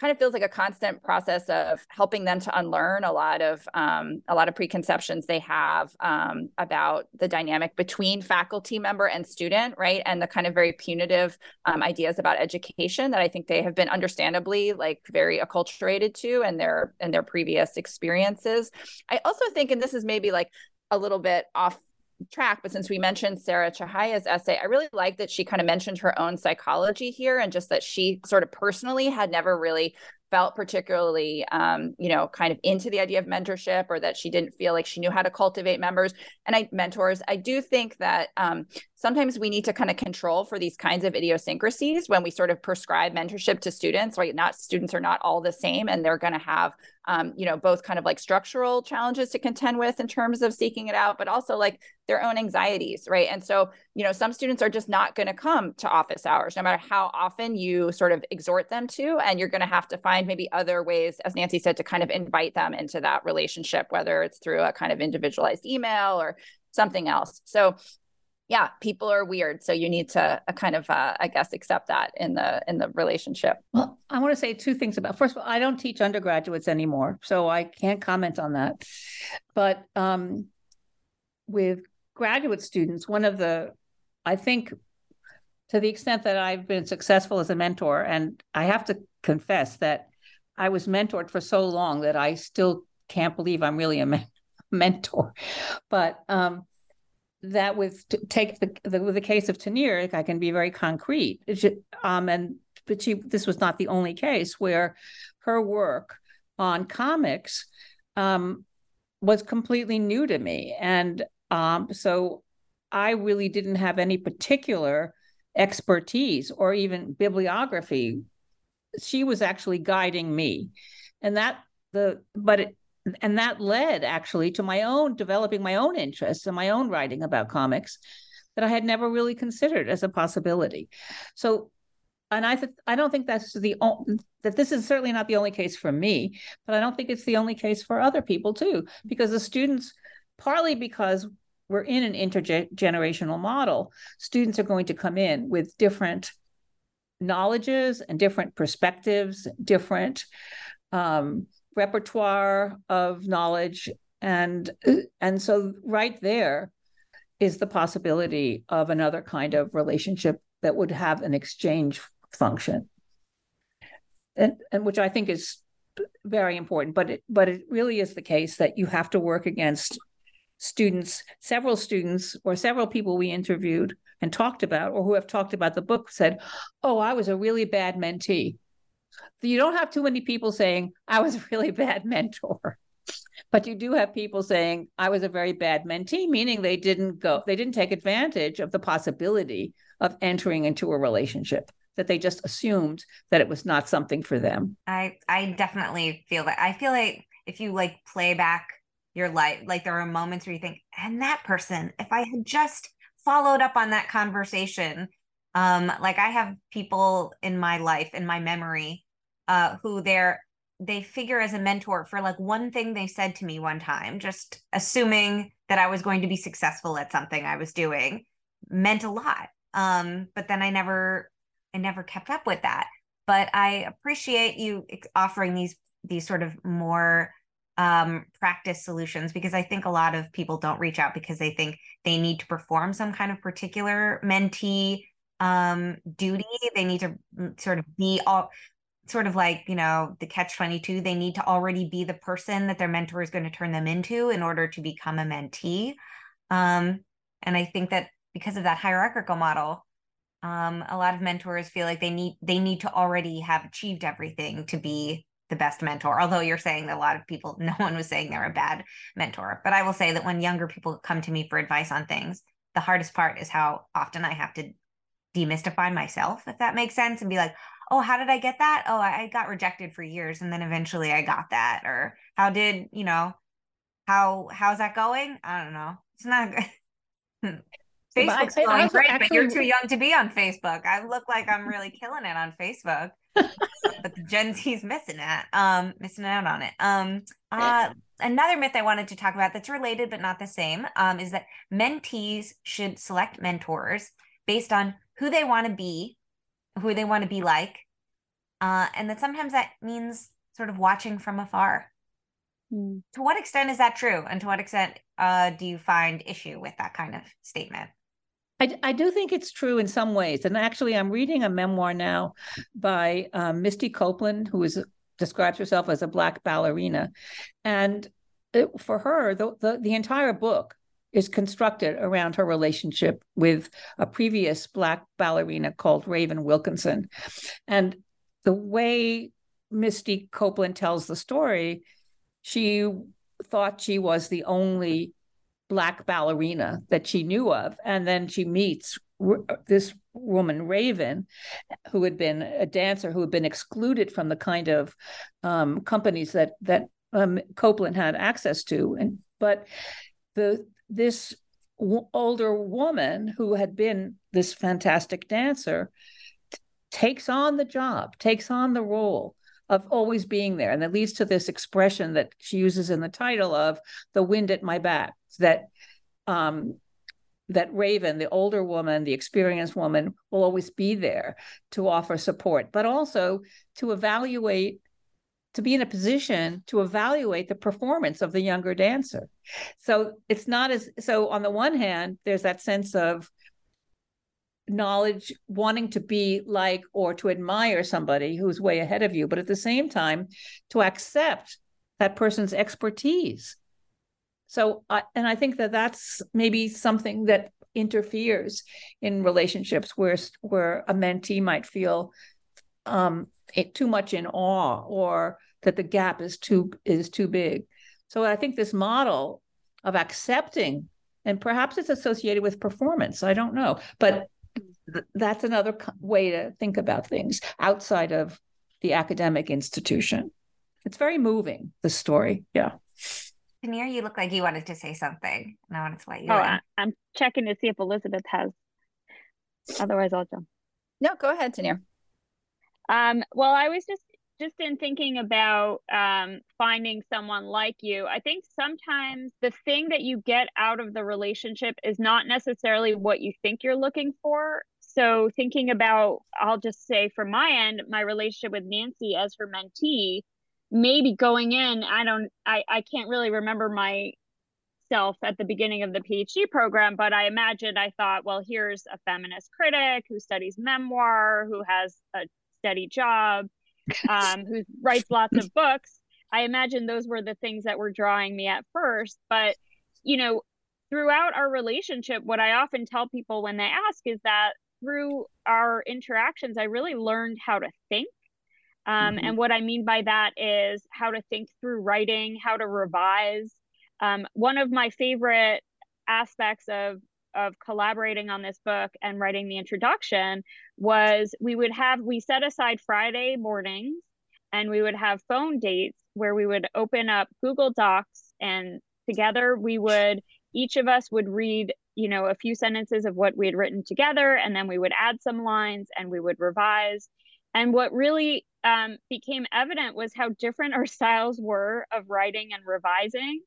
kind of feels like a constant process of helping them to unlearn a lot of um, a lot of preconceptions they have um, about the dynamic between faculty member and student, right? And the kind of very punitive um, ideas about education that I think they have been understandably like very acculturated to in their in their previous experiences. I also think, and this is maybe like a little bit off track, but since we mentioned Sarah Chihaya's essay, I really like that she kind of mentioned her own psychology here and just that she sort of personally had never really felt particularly um, you know kind of into the idea of mentorship or that she didn't feel like she knew how to cultivate members. And i mentors i do think that um, sometimes we need to kind of control for these kinds of idiosyncrasies when we sort of prescribe mentorship to students right? Not students are not all the same and they're going to have um, you know both kind of like structural challenges to contend with in terms of seeking it out but also like their own anxieties right? And so you know some students are just not going to come to office hours no matter how often you sort of exhort them to and you're going to have to find maybe other ways as nancy said to kind of invite them into that relationship whether it's through a kind of individualized email or something else. So yeah people are weird so you need to uh, kind of uh, i guess accept that in the in the relationship well i want to say two things about first of all i don't teach undergraduates anymore so i can't comment on that but um, with graduate students one of the i think to the extent that I've been successful as a mentor, and I have to confess that I was mentored for so long that I still can't believe I'm really a men- mentor. But um, that with take the, the the case of Tahneer, I can be very concrete. Um, and but she this was not the only case where her work on comics um, was completely new to me, and um, so I really didn't have any particular expertise or even bibliography. She was actually guiding me, and that the but it and that led actually to my own developing my own interests and my own writing about comics that I had never really considered as a possibility. So, and I th- I don't think that's the only that this is certainly not the only case for me, but I don't think it's the only case for other people too, because the students, partly because we're in an intergenerational model, students are going to come in with different knowledges and different perspectives, different um, repertoire of knowledge. And and so right there is the possibility of another kind of relationship that would have an exchange function. And, and which i think is very important but it but it really is the case that you have to work against students several students or several people we interviewed and talked about or who have talked about the book said oh i was a really bad mentee you don't have too many people saying, I was a really bad mentor. But you do have people saying, I was a very bad mentee, meaning they didn't go, they didn't take advantage of the possibility of entering into a relationship that they just assumed that it was not something for them. I I definitely feel that. I feel like if you like play back your life, like there are moments where you think, and that person, if I had just followed up on that conversation, um, like I have people in my life, in my memory, uh, who they're they figure as a mentor for like one thing they said to me one time, just assuming that I was going to be successful at something I was doing, meant a lot. Um, but then I never I never kept up with that. But I appreciate you offering these these sort of more um, practice solutions because I think a lot of people don't reach out because they think they need to perform some kind of particular mentee um, duty. They need to sort of be all sort of like you know the catch 22 they need to already be the person that their mentor is going to turn them into in order to become a mentee um, and i think that because of that hierarchical model um, a lot of mentors feel like they need they need to already have achieved everything to be the best mentor although you're saying that a lot of people no one was saying they're a bad mentor but i will say that when younger people come to me for advice on things the hardest part is how often i have to demystify myself if that makes sense and be like oh, how did I get that? Oh, I got rejected for years and then eventually I got that. Or how did, you know, how how's that going? I don't know. It's not good. Facebook's I, going great, actually, but you're too young to be on Facebook. I look like I'm really killing it on Facebook. but the Gen Z's missing it. Um, missing out on it. Um uh another myth I wanted to talk about that's related but not the same um, is that mentees should select mentors based on who they want to be who they want to be like. Uh, and that sometimes that means sort of watching from afar. Mm. To what extent is that true? And to what extent uh, do you find issue with that kind of statement? I, I do think it's true in some ways. And actually, I'm reading a memoir now by um, Misty Copeland, who is describes herself as a black ballerina. And it, for her, the, the, the entire book is constructed around her relationship with a previous Black ballerina called Raven Wilkinson. And the way Misty Copeland tells the story, she thought she was the only Black ballerina that she knew of. And then she meets this woman, Raven, who had been a dancer who had been excluded from the kind of um, companies that, that um, Copeland had access to. And but the this w- older woman who had been this fantastic dancer t- takes on the job, takes on the role of always being there. And that leads to this expression that she uses in the title of the wind at my back, that um, that Raven, the older woman, the experienced woman, will always be there to offer support, but also to evaluate to be in a position to evaluate the performance of the younger dancer. So it's not as so on the one hand, there's that sense of knowledge, wanting to be like or to admire somebody who's way ahead of you, but at the same time, to accept that person's expertise. So, I, and I think that that's maybe something that interferes in relationships where where a mentee might feel um, too much in awe or that the gap is too is too big. So I think this model of accepting and perhaps it's associated with performance. I don't know, but th- that's another way to think about things outside of the academic institution. It's very moving. The story, yeah. Tahneer, you look like you wanted to say something, and I wanted to let you. Oh, I, am checking to see if Elizabeth has. Otherwise, I'll jump. No, go ahead, Tahneer. Um, well, I was just just in thinking about um, finding someone like you, I think sometimes the thing that you get out of the relationship is not necessarily what you think you're looking for. So, thinking about, I'll just say from my end, my relationship with Nancy as her mentee, maybe going in, I don't, I, I can't really remember myself at the beginning of the PhD program, but I imagined I thought, well, here's a feminist critic who studies memoir, who has a steady job um, who writes lots of books. I imagine those were the things that were drawing me at first. But, you know, throughout our relationship, what I often tell people when they ask is that through our interactions, I really learned how to think. Um, mm-hmm. And what I mean by that is how to think through writing, how to revise. Um, one of my favorite aspects of of collaborating on this book and writing the introduction was we would have we set aside Friday mornings and we would have phone dates where we would open up Google Docs and together we would each of us would read you know a few sentences of what we had written together and then we would add some lines and we would revise. And what really um, became evident was how different our styles were of writing and revising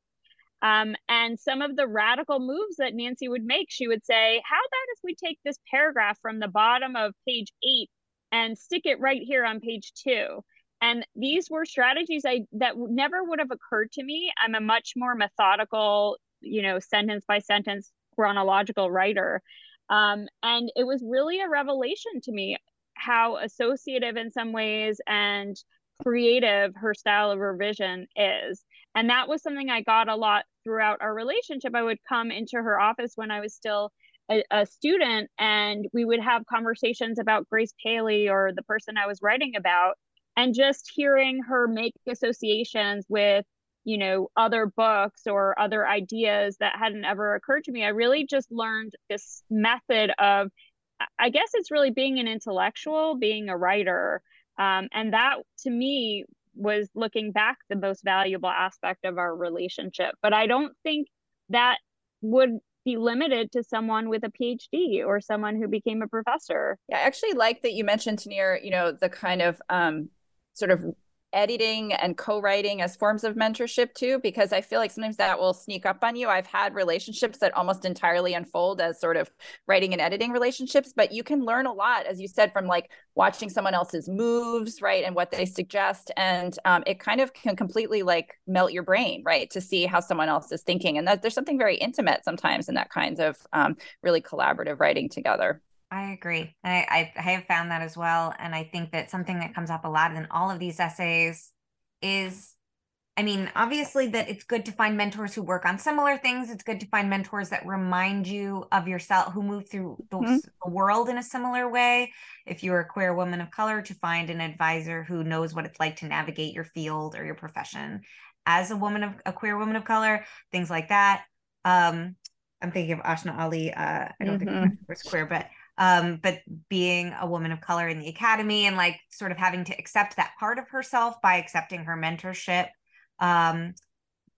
um, and some of the radical moves that Nancy would make, she would say, How about if we take this paragraph from the bottom of page eight and stick it right here on page two? And these were strategies I that never would have occurred to me. I'm a much more methodical, you know, sentence by sentence chronological writer. Um, and it was really a revelation to me how associative in some ways and creative her style of revision is. And that was something I got a lot throughout our relationship. I would come into her office when I was still a, a, student and we would have conversations about Grace Paley or the person I was writing about. And just hearing her make associations with, you know, other books or other ideas that hadn't ever occurred to me, I really just learned this method of, I guess it's really being an intellectual, being a writer. Um, and that to me was looking back the most valuable aspect of our relationship. But I don't think that would be limited to someone with a PhD or someone who became a professor. Yeah, I actually like that you mentioned Tahneer, you know, the kind of um, sort of editing and co-writing as forms of mentorship too because i feel like sometimes that will sneak up on you. I've had relationships that almost entirely unfold as sort of writing and editing relationships but you can learn a lot as you said from like watching someone else's moves right and what they suggest and um, it kind of can completely like melt your brain right to see how someone else is thinking and that, there's something very intimate sometimes in that kinds of um, really collaborative writing together I agree. I, I, I have found that as well. And I think that something that comes up a lot in all of these essays is I mean, obviously, that it's good to find mentors who work on similar things. It's good to find mentors that remind you of yourself, who move through the, mm-hmm. the world in a similar way. If you're a queer woman of color, to find an advisor who knows what it's like to navigate your field or your profession as a woman of a queer woman of color, things like that. Um, I'm thinking of Ashna Ali. Uh, I don't mm-hmm. think was queer, but um, but being a woman of color in the academy and like sort of having to accept that part of herself by accepting her mentorship. Um,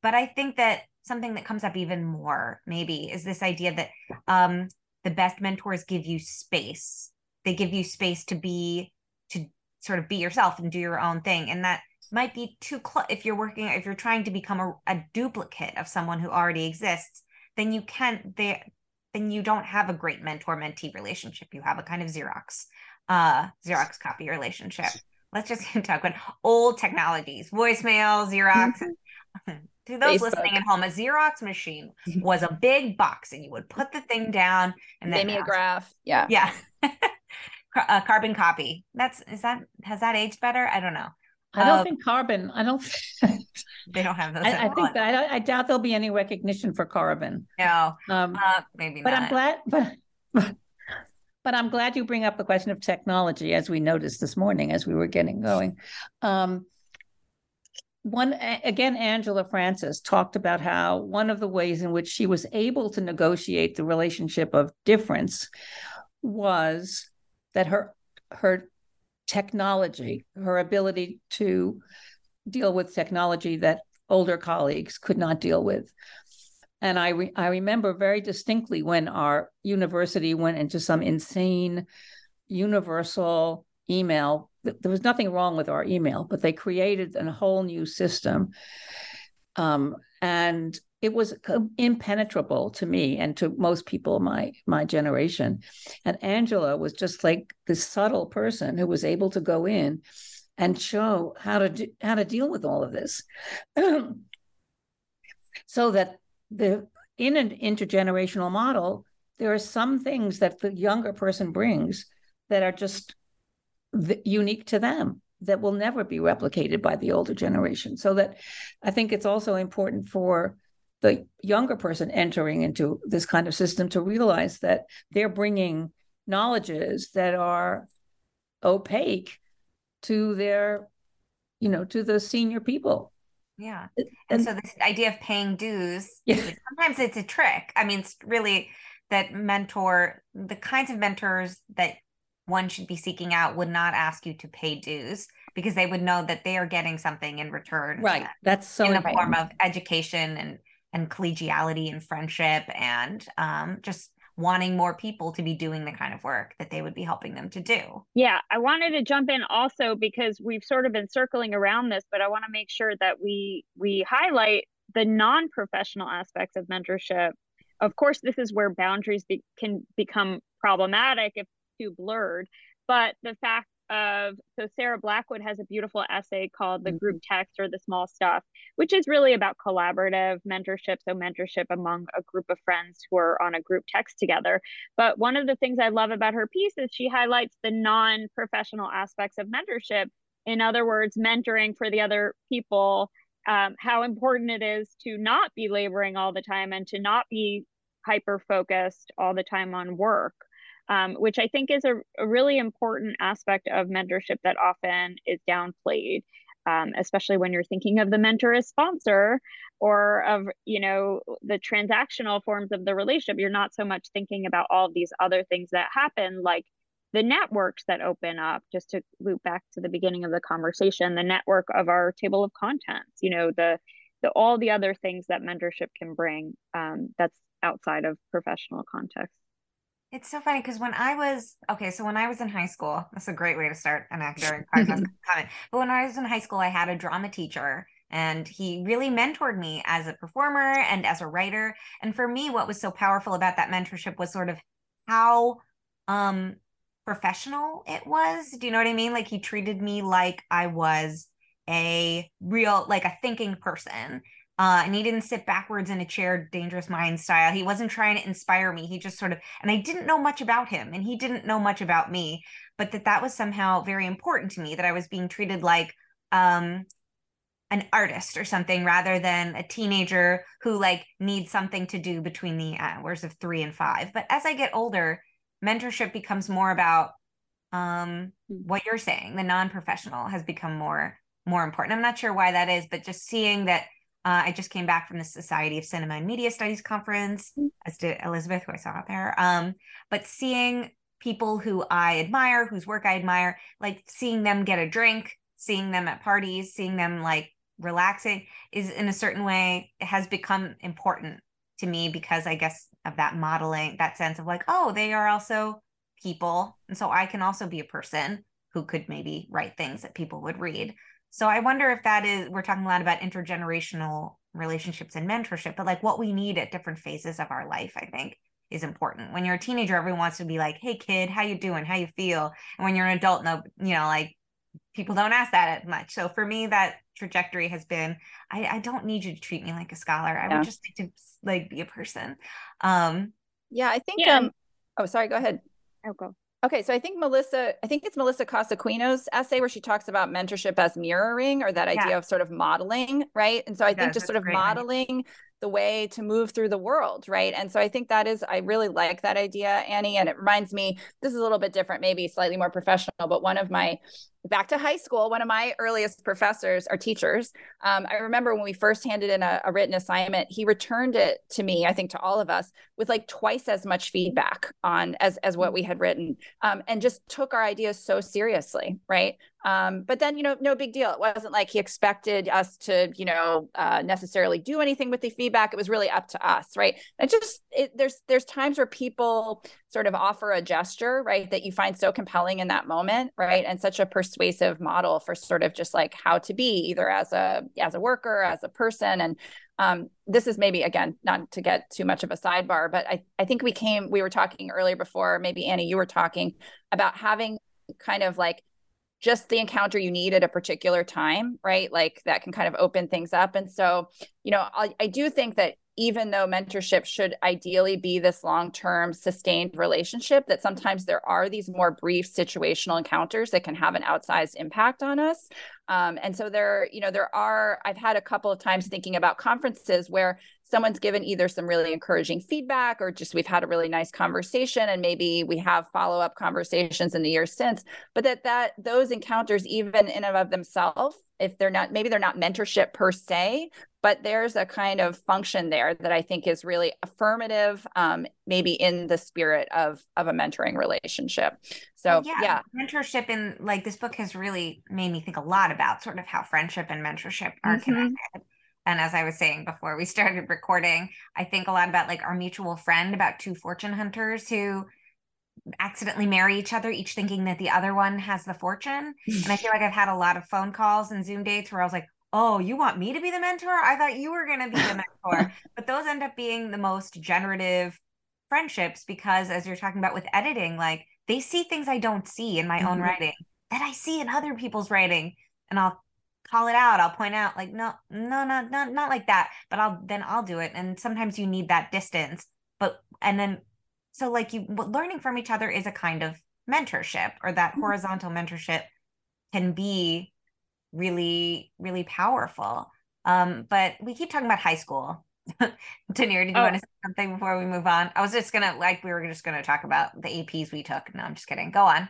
but I think that something that comes up even more maybe is this idea that um, the best mentors give you space. They give you space to be to sort of be yourself and do your own thing, and that might be too close if you're working if you're trying to become a, a duplicate of someone who already exists then you can't they then you don't have a great mentor mentee relationship. You have a kind of Xerox, uh, Xerox copy relationship. Let's just talk about old technologies, voicemail, Xerox. to those Facebook. listening at home, a Xerox machine was a big box, and you would put the thing down, and then mimeograph, yeah, yeah, uh, carbon copy. That's is that has that aged better? I don't know. I don't um, think carbon. I don't. they don't have those. I, I think that I, I, doubt there'll be any recognition for carbon. No, um, uh, maybe but not. I'm glad. But, but but I'm glad you bring up the question of technology, as we noticed this morning as we were getting going. Um, one again, Angela Francis talked about how one of the ways in which she was able to negotiate the relationship of difference was that her her technology, her ability to deal with technology that older colleagues could not deal with. And I re- I remember very distinctly when our university went into some insane universal email. There was nothing wrong with our email, but they created a whole new system. Um, and it was impenetrable to me and to most people my my generation. And angela was just like this subtle person who was able to go in and show how to do, how to deal with all of this. So that the in an intergenerational model there are some things that the younger person brings that are just unique to them that will never be replicated by the older generation. So that i think it's also important for the younger person entering into this kind of system to realize that they're bringing knowledges that are opaque to their you know to the senior people. Yeah. And, and so this idea of paying dues yeah. sometimes it's a trick. I mean it's really that mentor the kinds of mentors that one should be seeking out would not ask you to pay dues because they would know that they are getting something in return right. that's so in the form of education and and collegiality and friendship and um, just wanting more people to be doing the kind of work that they would be helping them to do. Yeah, I wanted to jump in also because we've sort of been circling around this, but I want to make sure that we we highlight the non-professional aspects of mentorship. Of course, this is where boundaries be, can become problematic if too blurred, but the fact of so Sarah Blackwood has a beautiful essay called The mm-hmm. Group Text or the Small Stuff, which is really about collaborative mentorship. So, mentorship among a group of friends who are on a group text together. But one of the things I love about her piece is she highlights the non professional aspects of mentorship. In other words, mentoring for the other people, um, how important it is to not be laboring all the time and to not be hyper focused all the time on work um, which I think is a, a, really important aspect of mentorship that often is downplayed. Um, especially when you're thinking of the mentor as sponsor or of you know the transactional forms of the relationship you're not so much thinking about all of these other things that happen like the networks that open up just to loop back to the beginning of the conversation the network of our table of contents you know the the all the other things that mentorship can bring um, that's outside of professional context it's so funny because when I was okay, so when I was in high school, that's a great way to start an actor podcast comment. But when I was in high school, I had a drama teacher and he really mentored me as a performer and as a writer. And for me, what was so powerful about that mentorship was sort of how um professional it was. Do you know what I mean? Like he treated me like I was a real like a thinking person uh, and he didn't sit backwards in a chair, dangerous mind style. He wasn't trying to inspire me. He just sort of, and I didn't know much about him, and he didn't know much about me. But that that was somehow very important to me. That I was being treated like um, an artist or something, rather than a teenager who like needs something to do between the hours of three and five. But as I get older, mentorship becomes more about um, hmm. what you're saying. The non-professional has become more more important. I'm not sure why that is, but just seeing that uh, I just came back from the Society of Cinema and Media Studies conference, mm. as did Elizabeth, who I saw out there. Um, but seeing people who I admire, whose work I admire, like seeing them get a drink, seeing them at parties, seeing them like relaxing is in a certain way has become important to me because I guess of that modeling, that sense of like, oh, they are also people. And so I can also be a person who could maybe write things that people would read. So I wonder if that is, we're talking a lot about intergenerational relationships and mentorship, but like what we need at different phases of our life, I think is important. When you're a teenager, everyone wants to be like, hey kid, how you doing? How you feel? And when you're an adult, no, you know, like people don't ask that as much. So for me, that trajectory has been, I, I don't need you to treat me like a scholar. I yeah. would just like to like be a person. Um yeah, I think yeah. um oh sorry, go ahead. I'll go. Okay, so I think Melissa, I think it's Melissa Coss Aquino's essay where she talks about mentorship as mirroring or that idea yeah. of sort of modeling, right? And so I think just sort of modeling the way to move through the world, right? And so I think that is, I really like that idea, Annie. And it reminds me, this is a little bit different, maybe slightly more professional, but one of my back to high school, one of my earliest professors or teachers, um, I remember when we first handed in a, a, written assignment, he returned it to me, I think to all of us, with like twice as much feedback on as as what we had written, um, and just took our ideas so seriously, right? Um, but then, you know, no big deal. It wasn't like he expected us to, you know, uh, necessarily do anything with the feedback. It was really up to us, right? And just it, there's there's times where people sort of offer a gesture, right, that you find so compelling in that moment, right, and such a persuasive model for sort of just like how to be, either as a as a worker, as a person, and um, this is maybe again not to get too much of a sidebar, but I I think we came we were talking earlier before, maybe Annie, you were talking about having kind of like just the encounter you need at a particular time, right? Like that can kind of open things up. And so, you know, I, I do think that even though mentorship should ideally be this long-term sustained relationship that sometimes there are these more brief situational encounters that can have an outsized impact on us um, and so there you know there are i've had a couple of times thinking about conferences where someone's given either some really encouraging feedback or just we've had a really nice conversation and maybe we have follow-up conversations in the years since but that that those encounters even in and of themselves if they're not maybe they're not mentorship per se but there's a kind of function there that i think is really affirmative um, maybe in the spirit of of a mentoring relationship. So yeah, yeah. mentorship in like this book has really made me think a lot about sort of how friendship and mentorship are mm-hmm. connected and as i was saying before we started recording i think a lot about like our mutual friend about two fortune hunters who accidentally marry each other, each thinking that the other one has the fortune. and I feel like I've had a lot of phone calls and Zoom dates where I was like, oh, you want me to be the mentor? I thought you were going to be the mentor. but those end up being the most generative friendships because, as you're talking about with editing, like they see things I don't see in my mm-hmm. own writing that I see in other people's writing. And I'll call it out. I'll point out, like, no, no, no, not, not like that. But I'll then I'll do it. And sometimes you need that distance. But and then so like you learning from each other is a kind of mentorship or that mm-hmm. horizontal mentorship can be really really powerful um but we keep talking about high school Tahneer, did you oh. want to say something before we move on? I was just gonna like we were just gonna talk about the APs we took. No, I'm just kidding. Go on.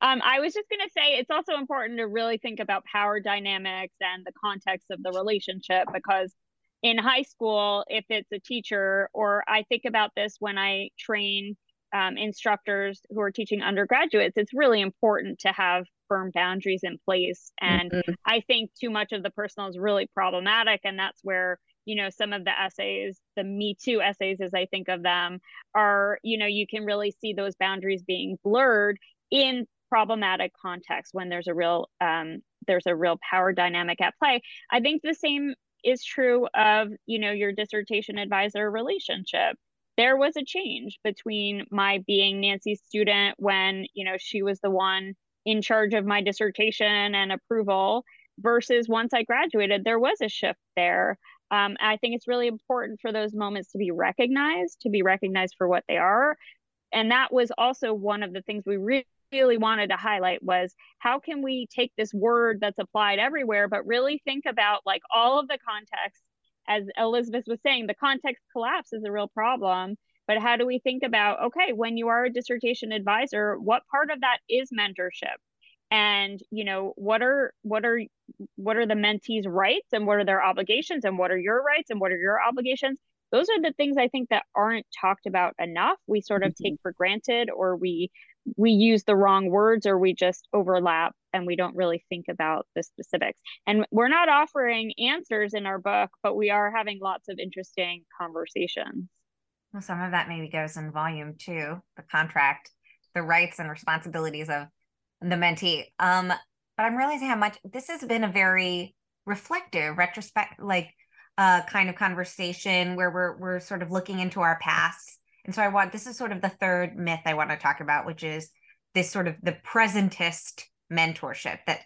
Um, I was just gonna say it's also important to really think about power dynamics and the context of the relationship because in high school, if it's a teacher, or I think about this when I train um, instructors who are teaching undergraduates, it's really important to have firm boundaries in place. And mm-hmm. I think too much of the personal is really problematic. And that's where, you know, some of the essays, the Me Too essays, as I think of them, are, you know, you can really see those boundaries being blurred in problematic context when there's a real um, there's a real power dynamic at play. I think the same is true of you know your dissertation advisor relationship. There was a change between my being nancy's student when you know she was the one in charge of my dissertation and approval versus once i graduated there was a shift there. Um, i think it's really important for those moments to be recognized to be recognized for what they are. And that was also one of the things we really really wanted to highlight was how can we take this word that's applied everywhere, but really think about like all of the context. As Elizabeth was saying, the context collapse is a real problem. But how do we think about, okay, when you are a dissertation advisor, what part of that is mentorship? and you know what are what are what are the mentees rights and what are their obligations and what are your rights and what are your obligations those are the things i think that aren't talked about enough we sort of mm-hmm. take for granted or we we use the wrong words or we just overlap and we don't really think about the specifics. And we're not offering answers in our book, but we are having lots of interesting conversations. Well, some of that maybe goes in volume two, the contract, the rights and responsibilities of the mentee. Um, but I'm realizing how much this has been a very reflective, retrospect, like uh, kind of conversation where we're we're sort of looking into our past and so I want this is sort of the third myth I want to talk about, which is this sort of the presentist mentorship that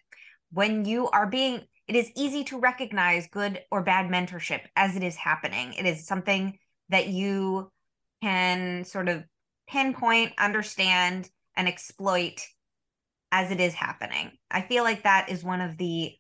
when you are being it is easy to recognize good or bad mentorship as it is happening. It is something that you can sort of pinpoint, understand, and exploit as it is happening. I feel like that is one of the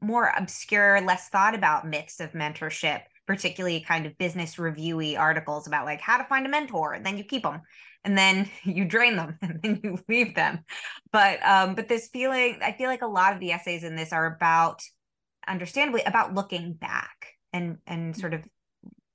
more obscure, less thought about myths of mentorship, particularly kind of business reviewy articles about like how to find a mentor and then you keep them and then you drain them and then you leave them. But um but this feeling I feel like a lot of the essays in this are about understandably about looking back and and sort of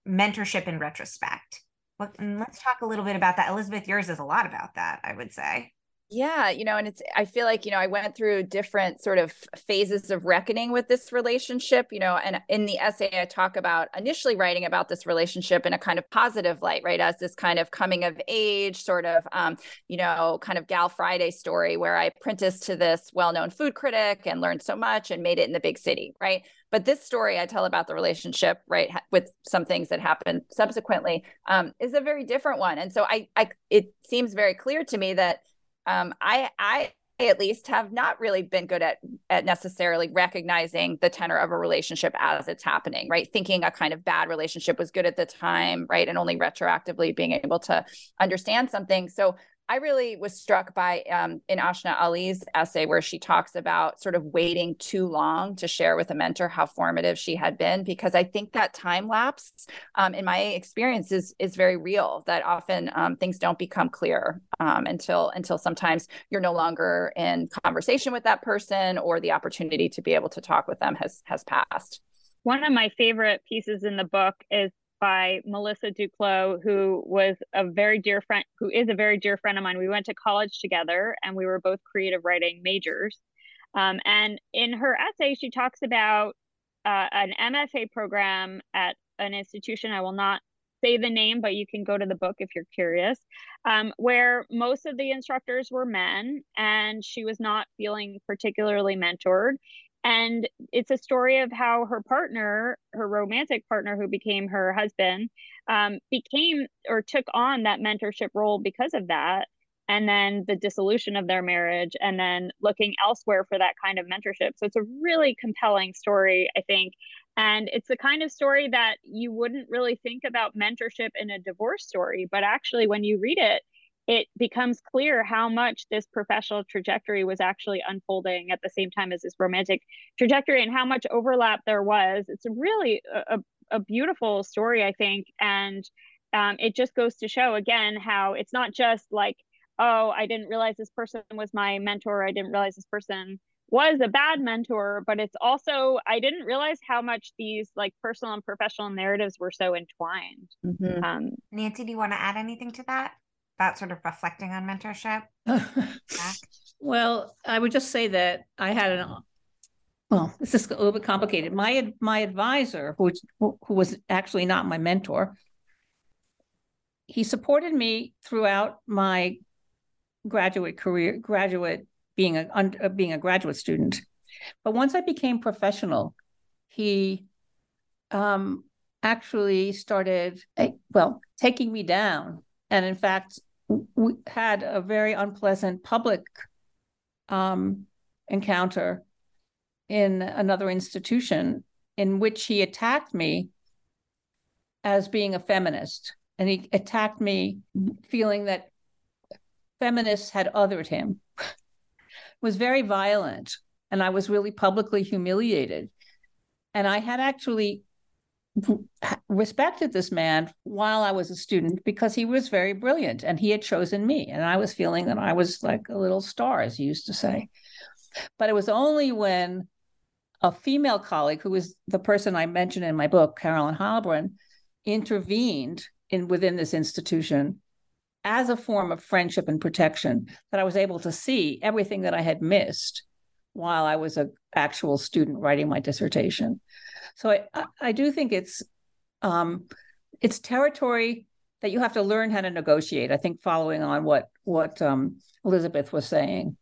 mentorship in retrospect. Let's talk a little bit about that. Elizabeth, yours is a lot about that, I would say. Yeah, you know, and it's, I feel like, you know, I went through different sort of phases of reckoning with this relationship, you know, and in the essay, I talk about initially writing about this relationship in a kind of positive light, right? As this kind of coming of age, sort of, um, you know, kind of Gal Friday story where I apprenticed to this well known food critic and learned so much and made it in the big city, right? But this story I tell about the relationship, right, with some things that happened subsequently, um, is a very different one. And so I, I, it seems very clear to me that um, I I at least have not really been good at at necessarily recognizing the tenor of a relationship as it's happening right? Thinking a kind of bad relationship was good at the time right? And only retroactively being able to understand something. So I really was struck by um, in Ashna Ali's essay where she talks about sort of waiting too long to share with a mentor how formative she had been, because I think that time lapse, um, in my experience, is is very real. That often um, things don't become clear um, until until sometimes you're no longer in conversation with that person, or the opportunity to be able to talk with them has has passed. One of my favorite pieces in the book is by Melissa Duclos, who was a very dear friend, who is a very dear friend of mine. We went to college together and we were both creative writing majors. Um, and in her essay, she talks about uh, an MFA program at an institution. I will not say the name, but you can go to the book if you're curious, um, where most of the instructors were men and she was not feeling particularly mentored and it's a story of how her partner her romantic partner who became her husband um, became or took on that mentorship role because of that and then the dissolution of their marriage and then looking elsewhere for that kind of mentorship. So it's a really compelling story i think. And it's the kind of story that you wouldn't really think about mentorship in a divorce story but actually when you read it it becomes clear how much this professional trajectory was actually unfolding at the same time as this romantic trajectory and how much overlap there was. It's really a, a beautiful story, I think. And um, it just goes to show again how it's not just like, oh, I didn't realize this person was my mentor. I didn't realize this person was a bad mentor, but it's also, I didn't realize how much these like personal and professional narratives were so entwined. Mm-hmm. Um, Nancy, do you want to add anything to that? About sort of reflecting on mentorship? well, I would just say that I had an well, this is a little bit complicated. My my advisor, who who was actually not my mentor, he supported me throughout my graduate career, graduate being a uh, being a graduate student. But once I became professional, he um, actually started eh, well taking me down, and in fact, we had a very unpleasant public um, encounter in another institution in which he attacked me as being a feminist. And he attacked me feeling that feminists had othered him. was very violent. And I was really publicly humiliated. And I had actually respected this man while I was a student because he was very brilliant and he had chosen me. And I was feeling that I was like a little star, as he used to say. But it was only when a female colleague, who was the person I mentioned in my book, Carolyn Heilbrun, intervened in within this institution as a form of friendship and protection that I was able to see everything that I had missed while I was an actual student writing my dissertation. So I, I do think it's um, it's territory that you have to learn how to negotiate. I think following on what what um, Elizabeth was saying,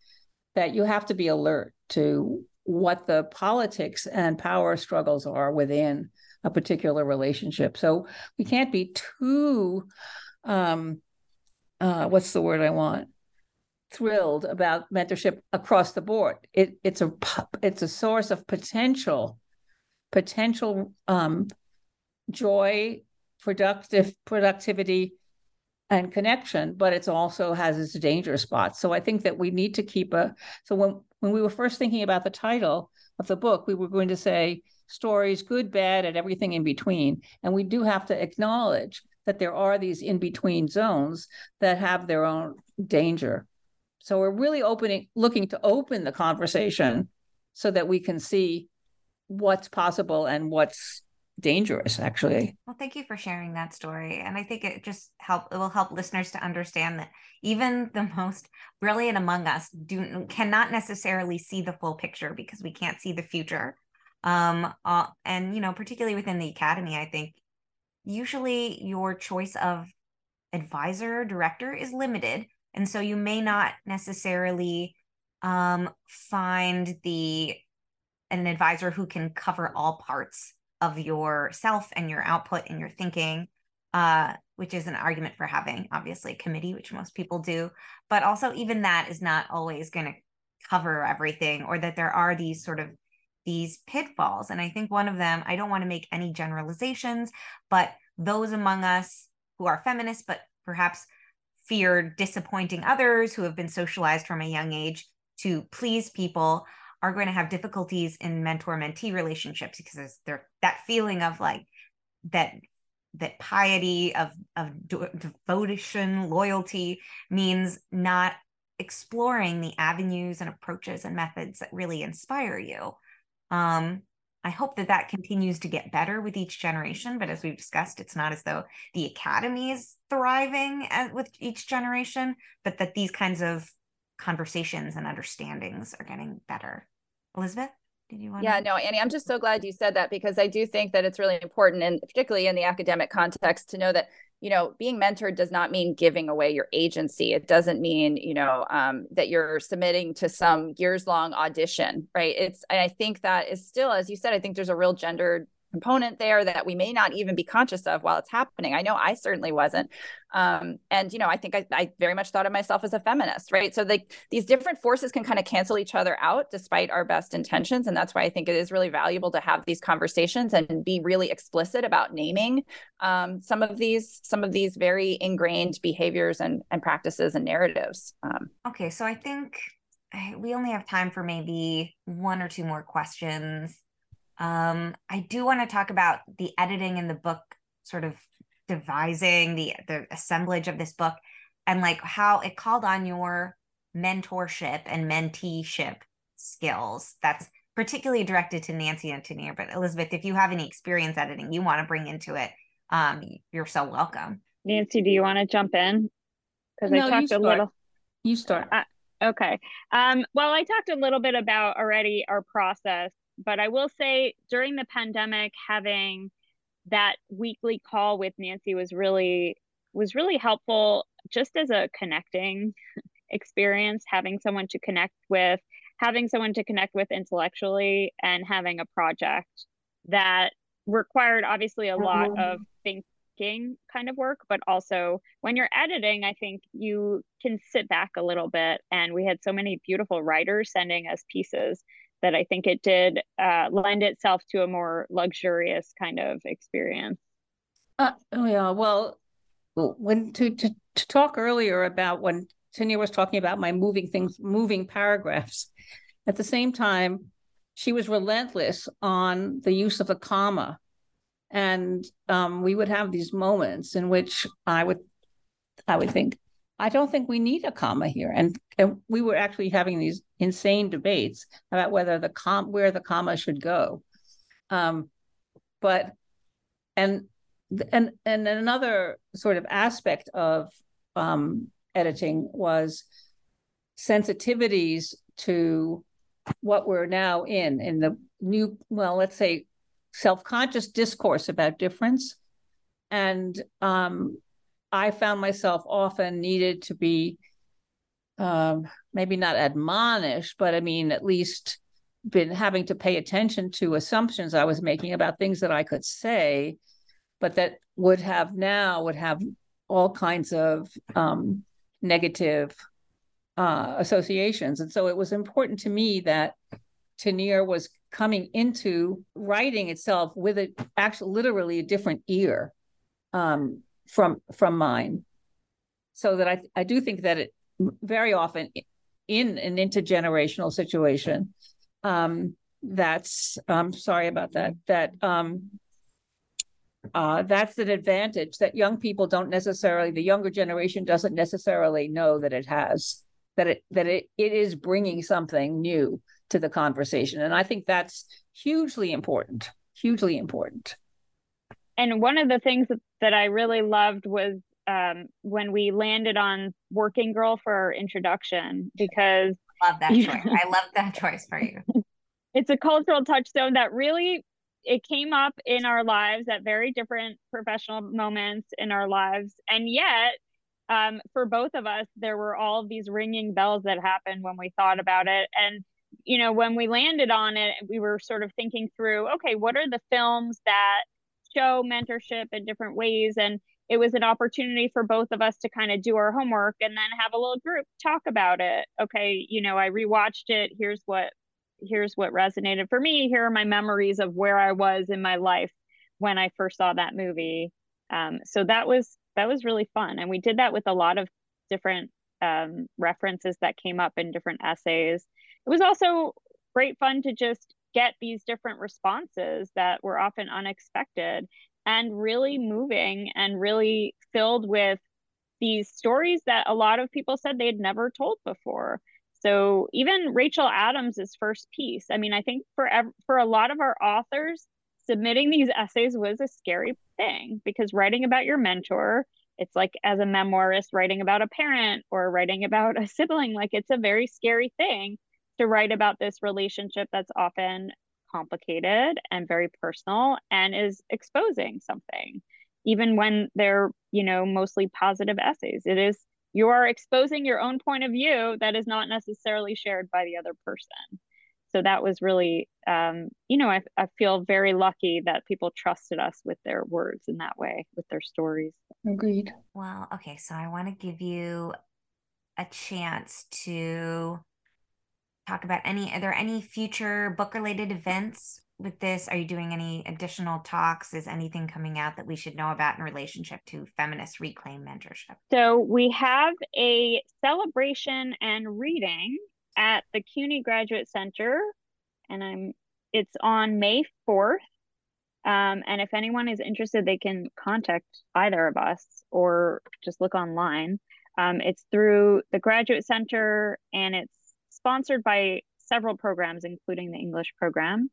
that you have to be alert to what the politics and power struggles are within a particular relationship. So we can't be too um, uh, what's the word I want? Thrilled about mentorship across the board. It, it's a it's a source of potential potential um, joy, productive productivity, and connection, but it's also has its danger spots. So I think that we need to keep a so when when we were first thinking about the title of the book, we were going to say stories, good, bad, and everything in between. And we do have to acknowledge that there are these in between zones that have their own danger. So we're really opening, looking to open the conversation so that we can see what's possible and what's dangerous actually. Well thank you for sharing that story. And i think it just help it will help listeners to understand that even the most brilliant among us do cannot necessarily see the full picture because we can't see the future. Um uh, and you know particularly within the academy i think usually your choice of advisor director is limited. And so you may not necessarily um find the an advisor who can cover all parts of yourself and your output and your thinking, uh, which is an argument for having obviously a committee, which most people do. But also, even that is not always going to cover everything, or that there are these sort of these pitfalls. And I think one of them, I don't want to make any generalizations, but those among us who are feminists, but perhaps fear disappointing others who have been socialized from a young age to please people are going to have difficulties in mentor mentee relationships because there's that feeling of like that that piety of of devotion loyalty means not exploring the avenues and approaches and methods that really inspire you. Um i hope that that continues to get better with each generation but as we've discussed it's not as though the academy is thriving at, with each generation but that these kinds of conversations and understandings are getting better Elizabeth? Did you want yeah, no, Annie, I'm just so glad you said that because I do think that it's really important, and particularly in the academic context, to know that you know being mentored does not mean giving away your agency. It doesn't mean you know um, that you're submitting to some years long audition, right? It's I think that is still, as you said, I think there's a real gendered component there that we may not even be conscious of while it's happening. I know I certainly wasn't. Um, and, you know, I think I, I, very much thought of myself as a feminist, right? So like these different forces can kind of cancel each other out despite our best intentions. And that's why I think it is really valuable to have these conversations and be really explicit about naming um, some of these, some of these very ingrained behaviors and, and practices and narratives. Um, okay. So I think eh, we only have time for maybe one or two more questions. Um, I do want to talk about the editing in the book, sort of devising the the assemblage of this book, and like how it called on your mentorship and menteeship skills. That's particularly directed to Nancy and Tahneer. But Elizabeth, if you have any experience editing you want to bring into it, um, you're so welcome. Nancy, do you want to jump in? Because no, I talked a little. You start. Uh, okay. Um, well, I talked a little bit about already our process but I will say during the pandemic, having that weekly call with Nancy was really was really helpful just as a connecting experience, having someone to connect with, having someone to connect with intellectually, and having a project that required obviously a lot mm-hmm. of thinking kind of work, but also when you're editing, I think you can sit back a little bit. And we had so many beautiful writers sending us pieces that I think it did uh, lend itself to a more luxurious kind of experience. Uh, oh yeah, well, when to, to to talk earlier about when Tahneer was talking about my moving things, moving paragraphs. At the same time, she was relentless on the use of a comma, and um, we would have these moments in which I would, I would think, I don't think we need a comma here. And, and we were actually having these insane debates about whether the com where the comma should go. Um, but and and and another sort of aspect of um, editing was sensitivities to what we're now in in the new well let's say self-conscious discourse about difference and um, I found myself often needed to be um, maybe not admonished, but I mean, at least been having to pay attention to assumptions I was making about things that I could say, but that would have now would have all kinds of um, negative uh, associations. And so it was important to me that Tahneer was coming into writing itself with a actually literally a different ear. Um, from from mine. So that I I do think that it very often in an intergenerational situation um, that's um, sorry about that that um, uh, that's an advantage that young people don't necessarily the younger generation doesn't necessarily know that it has that it that it, it is bringing something new to the conversation. And i think that's hugely important hugely important and one of the things that, that i really loved was um, when we landed on working girl for our introduction because I love that choice. I love that choice for you. It's a cultural touchstone that really it came up in our lives at very different professional moments in our lives. And yet um, for both of us there were all these ringing bells that happened when we thought about it. And you know when we landed on it we were sort of thinking through okay what are the films that show mentorship in different ways. And it was an opportunity for both of us to kind of do our homework and then have a little group talk about it. Okay you know i rewatched it. Here's what here's what resonated for me. Here are my memories of where i was in my life when i first saw that movie. Um, so that was that was really fun. And we did that with a lot of different um, references that came up in different essays. It was also great fun to just get these different responses that were often unexpected and really moving and really filled with these stories that a lot of people said they had never told before. So even Rachel Adams's first piece, I mean, I think for for a lot of our authors, submitting these essays was a scary thing because writing about your mentor, it's like as a memoirist writing about a parent or writing about a sibling, like it's a very scary thing to write about this relationship that's often complicated and very personal and is exposing something even when they're you know mostly positive essays. It is you are exposing your own point of view that is not necessarily shared by the other person. So that was really um, you know I, I feel very lucky that people trusted us with their words in that way with their stories. Agreed. Well okay so i want to give you a chance to talk about any are there any future book related events with this? Are you doing any additional talks? Is anything coming out that we should know about in relationship to feminist reclaim mentorship? So we have a celebration and reading at the CUNY Graduate Center, and I'm it's on May 4th. Um, and if anyone is interested, they can contact either of us or just look online. Um, it's through the Graduate Center and it's sponsored by several programs, including the English program.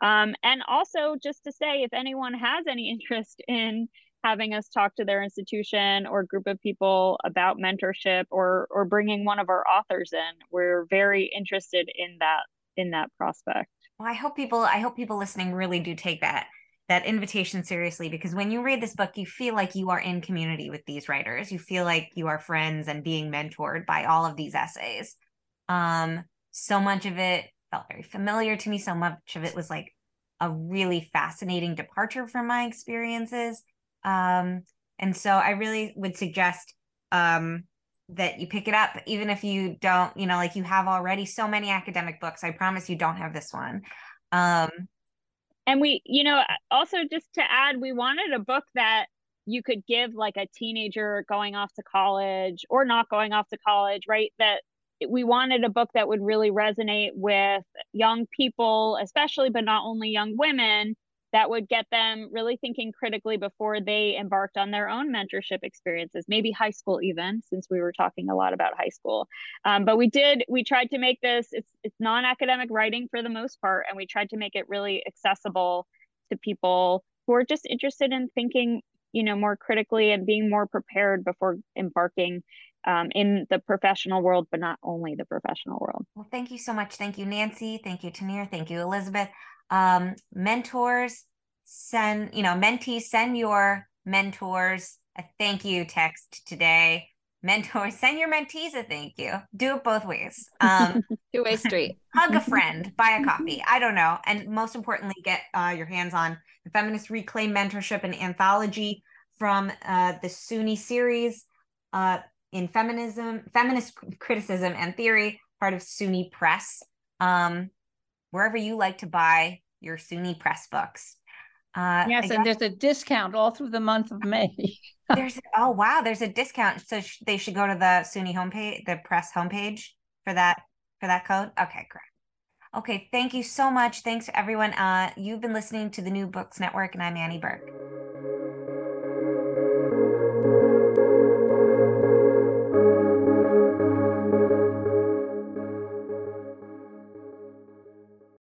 Um, and also, just to say, if anyone has any interest in having us talk to their institution or group of people about mentorship or or bringing one of our authors in, we're very interested in that in that prospect. Well, I hope people I hope people listening really do take that that invitation seriously because when you read this book you feel like you are in community with these writers you feel like you are friends and being mentored by all of these essays um so much of it felt very familiar to me. So much of it was like a really fascinating departure from my experiences. Um, and so I really would suggest um, that you pick it up, even if you don't, you know, like you have already so many academic books. I promise you don't have this one. Um, and we, you know, also just to add, we wanted a book that you could give like a teenager going off to college or not going off to college, right? That we wanted a book that would really resonate with young people, especially, but not only young women, that would get them really thinking critically before they embarked on their own mentorship experiences, maybe high school even, since we were talking a lot about high school. Um, but we did, we tried to make this, it's, it's non-academic writing for the most part, and we tried to make it really accessible to people who are just interested in thinking you know more critically and being more prepared before embarking um, in the professional world, but not only the professional world. Well, thank you so much. Thank you, Nancy. Thank you, Tahneer. Thank you, Elizabeth. Um, mentors, send, you know, mentees, send your mentors a thank you text today. Mentors, send your mentees a thank you. Do it both ways. Um, Two way street. hug a friend, buy a coffee. I don't know. And most importantly, get uh, your hands on the Feminist Reclaim Mentorship and Anthology from uh, the SUNY series. Uh, in feminism, feminist criticism and theory, part of SUNY Press. Um, wherever you like to buy your SUNY Press books. Uh, Yes, again, and there's a discount all through the month of May. there's oh wow, there's a discount. So sh- they should go to the SUNY homepage, the press homepage for that for that code. Okay, great. Okay, thank you so much. Thanks everyone. Uh, you've been listening to the New Books Network, and I'm Annie Berke.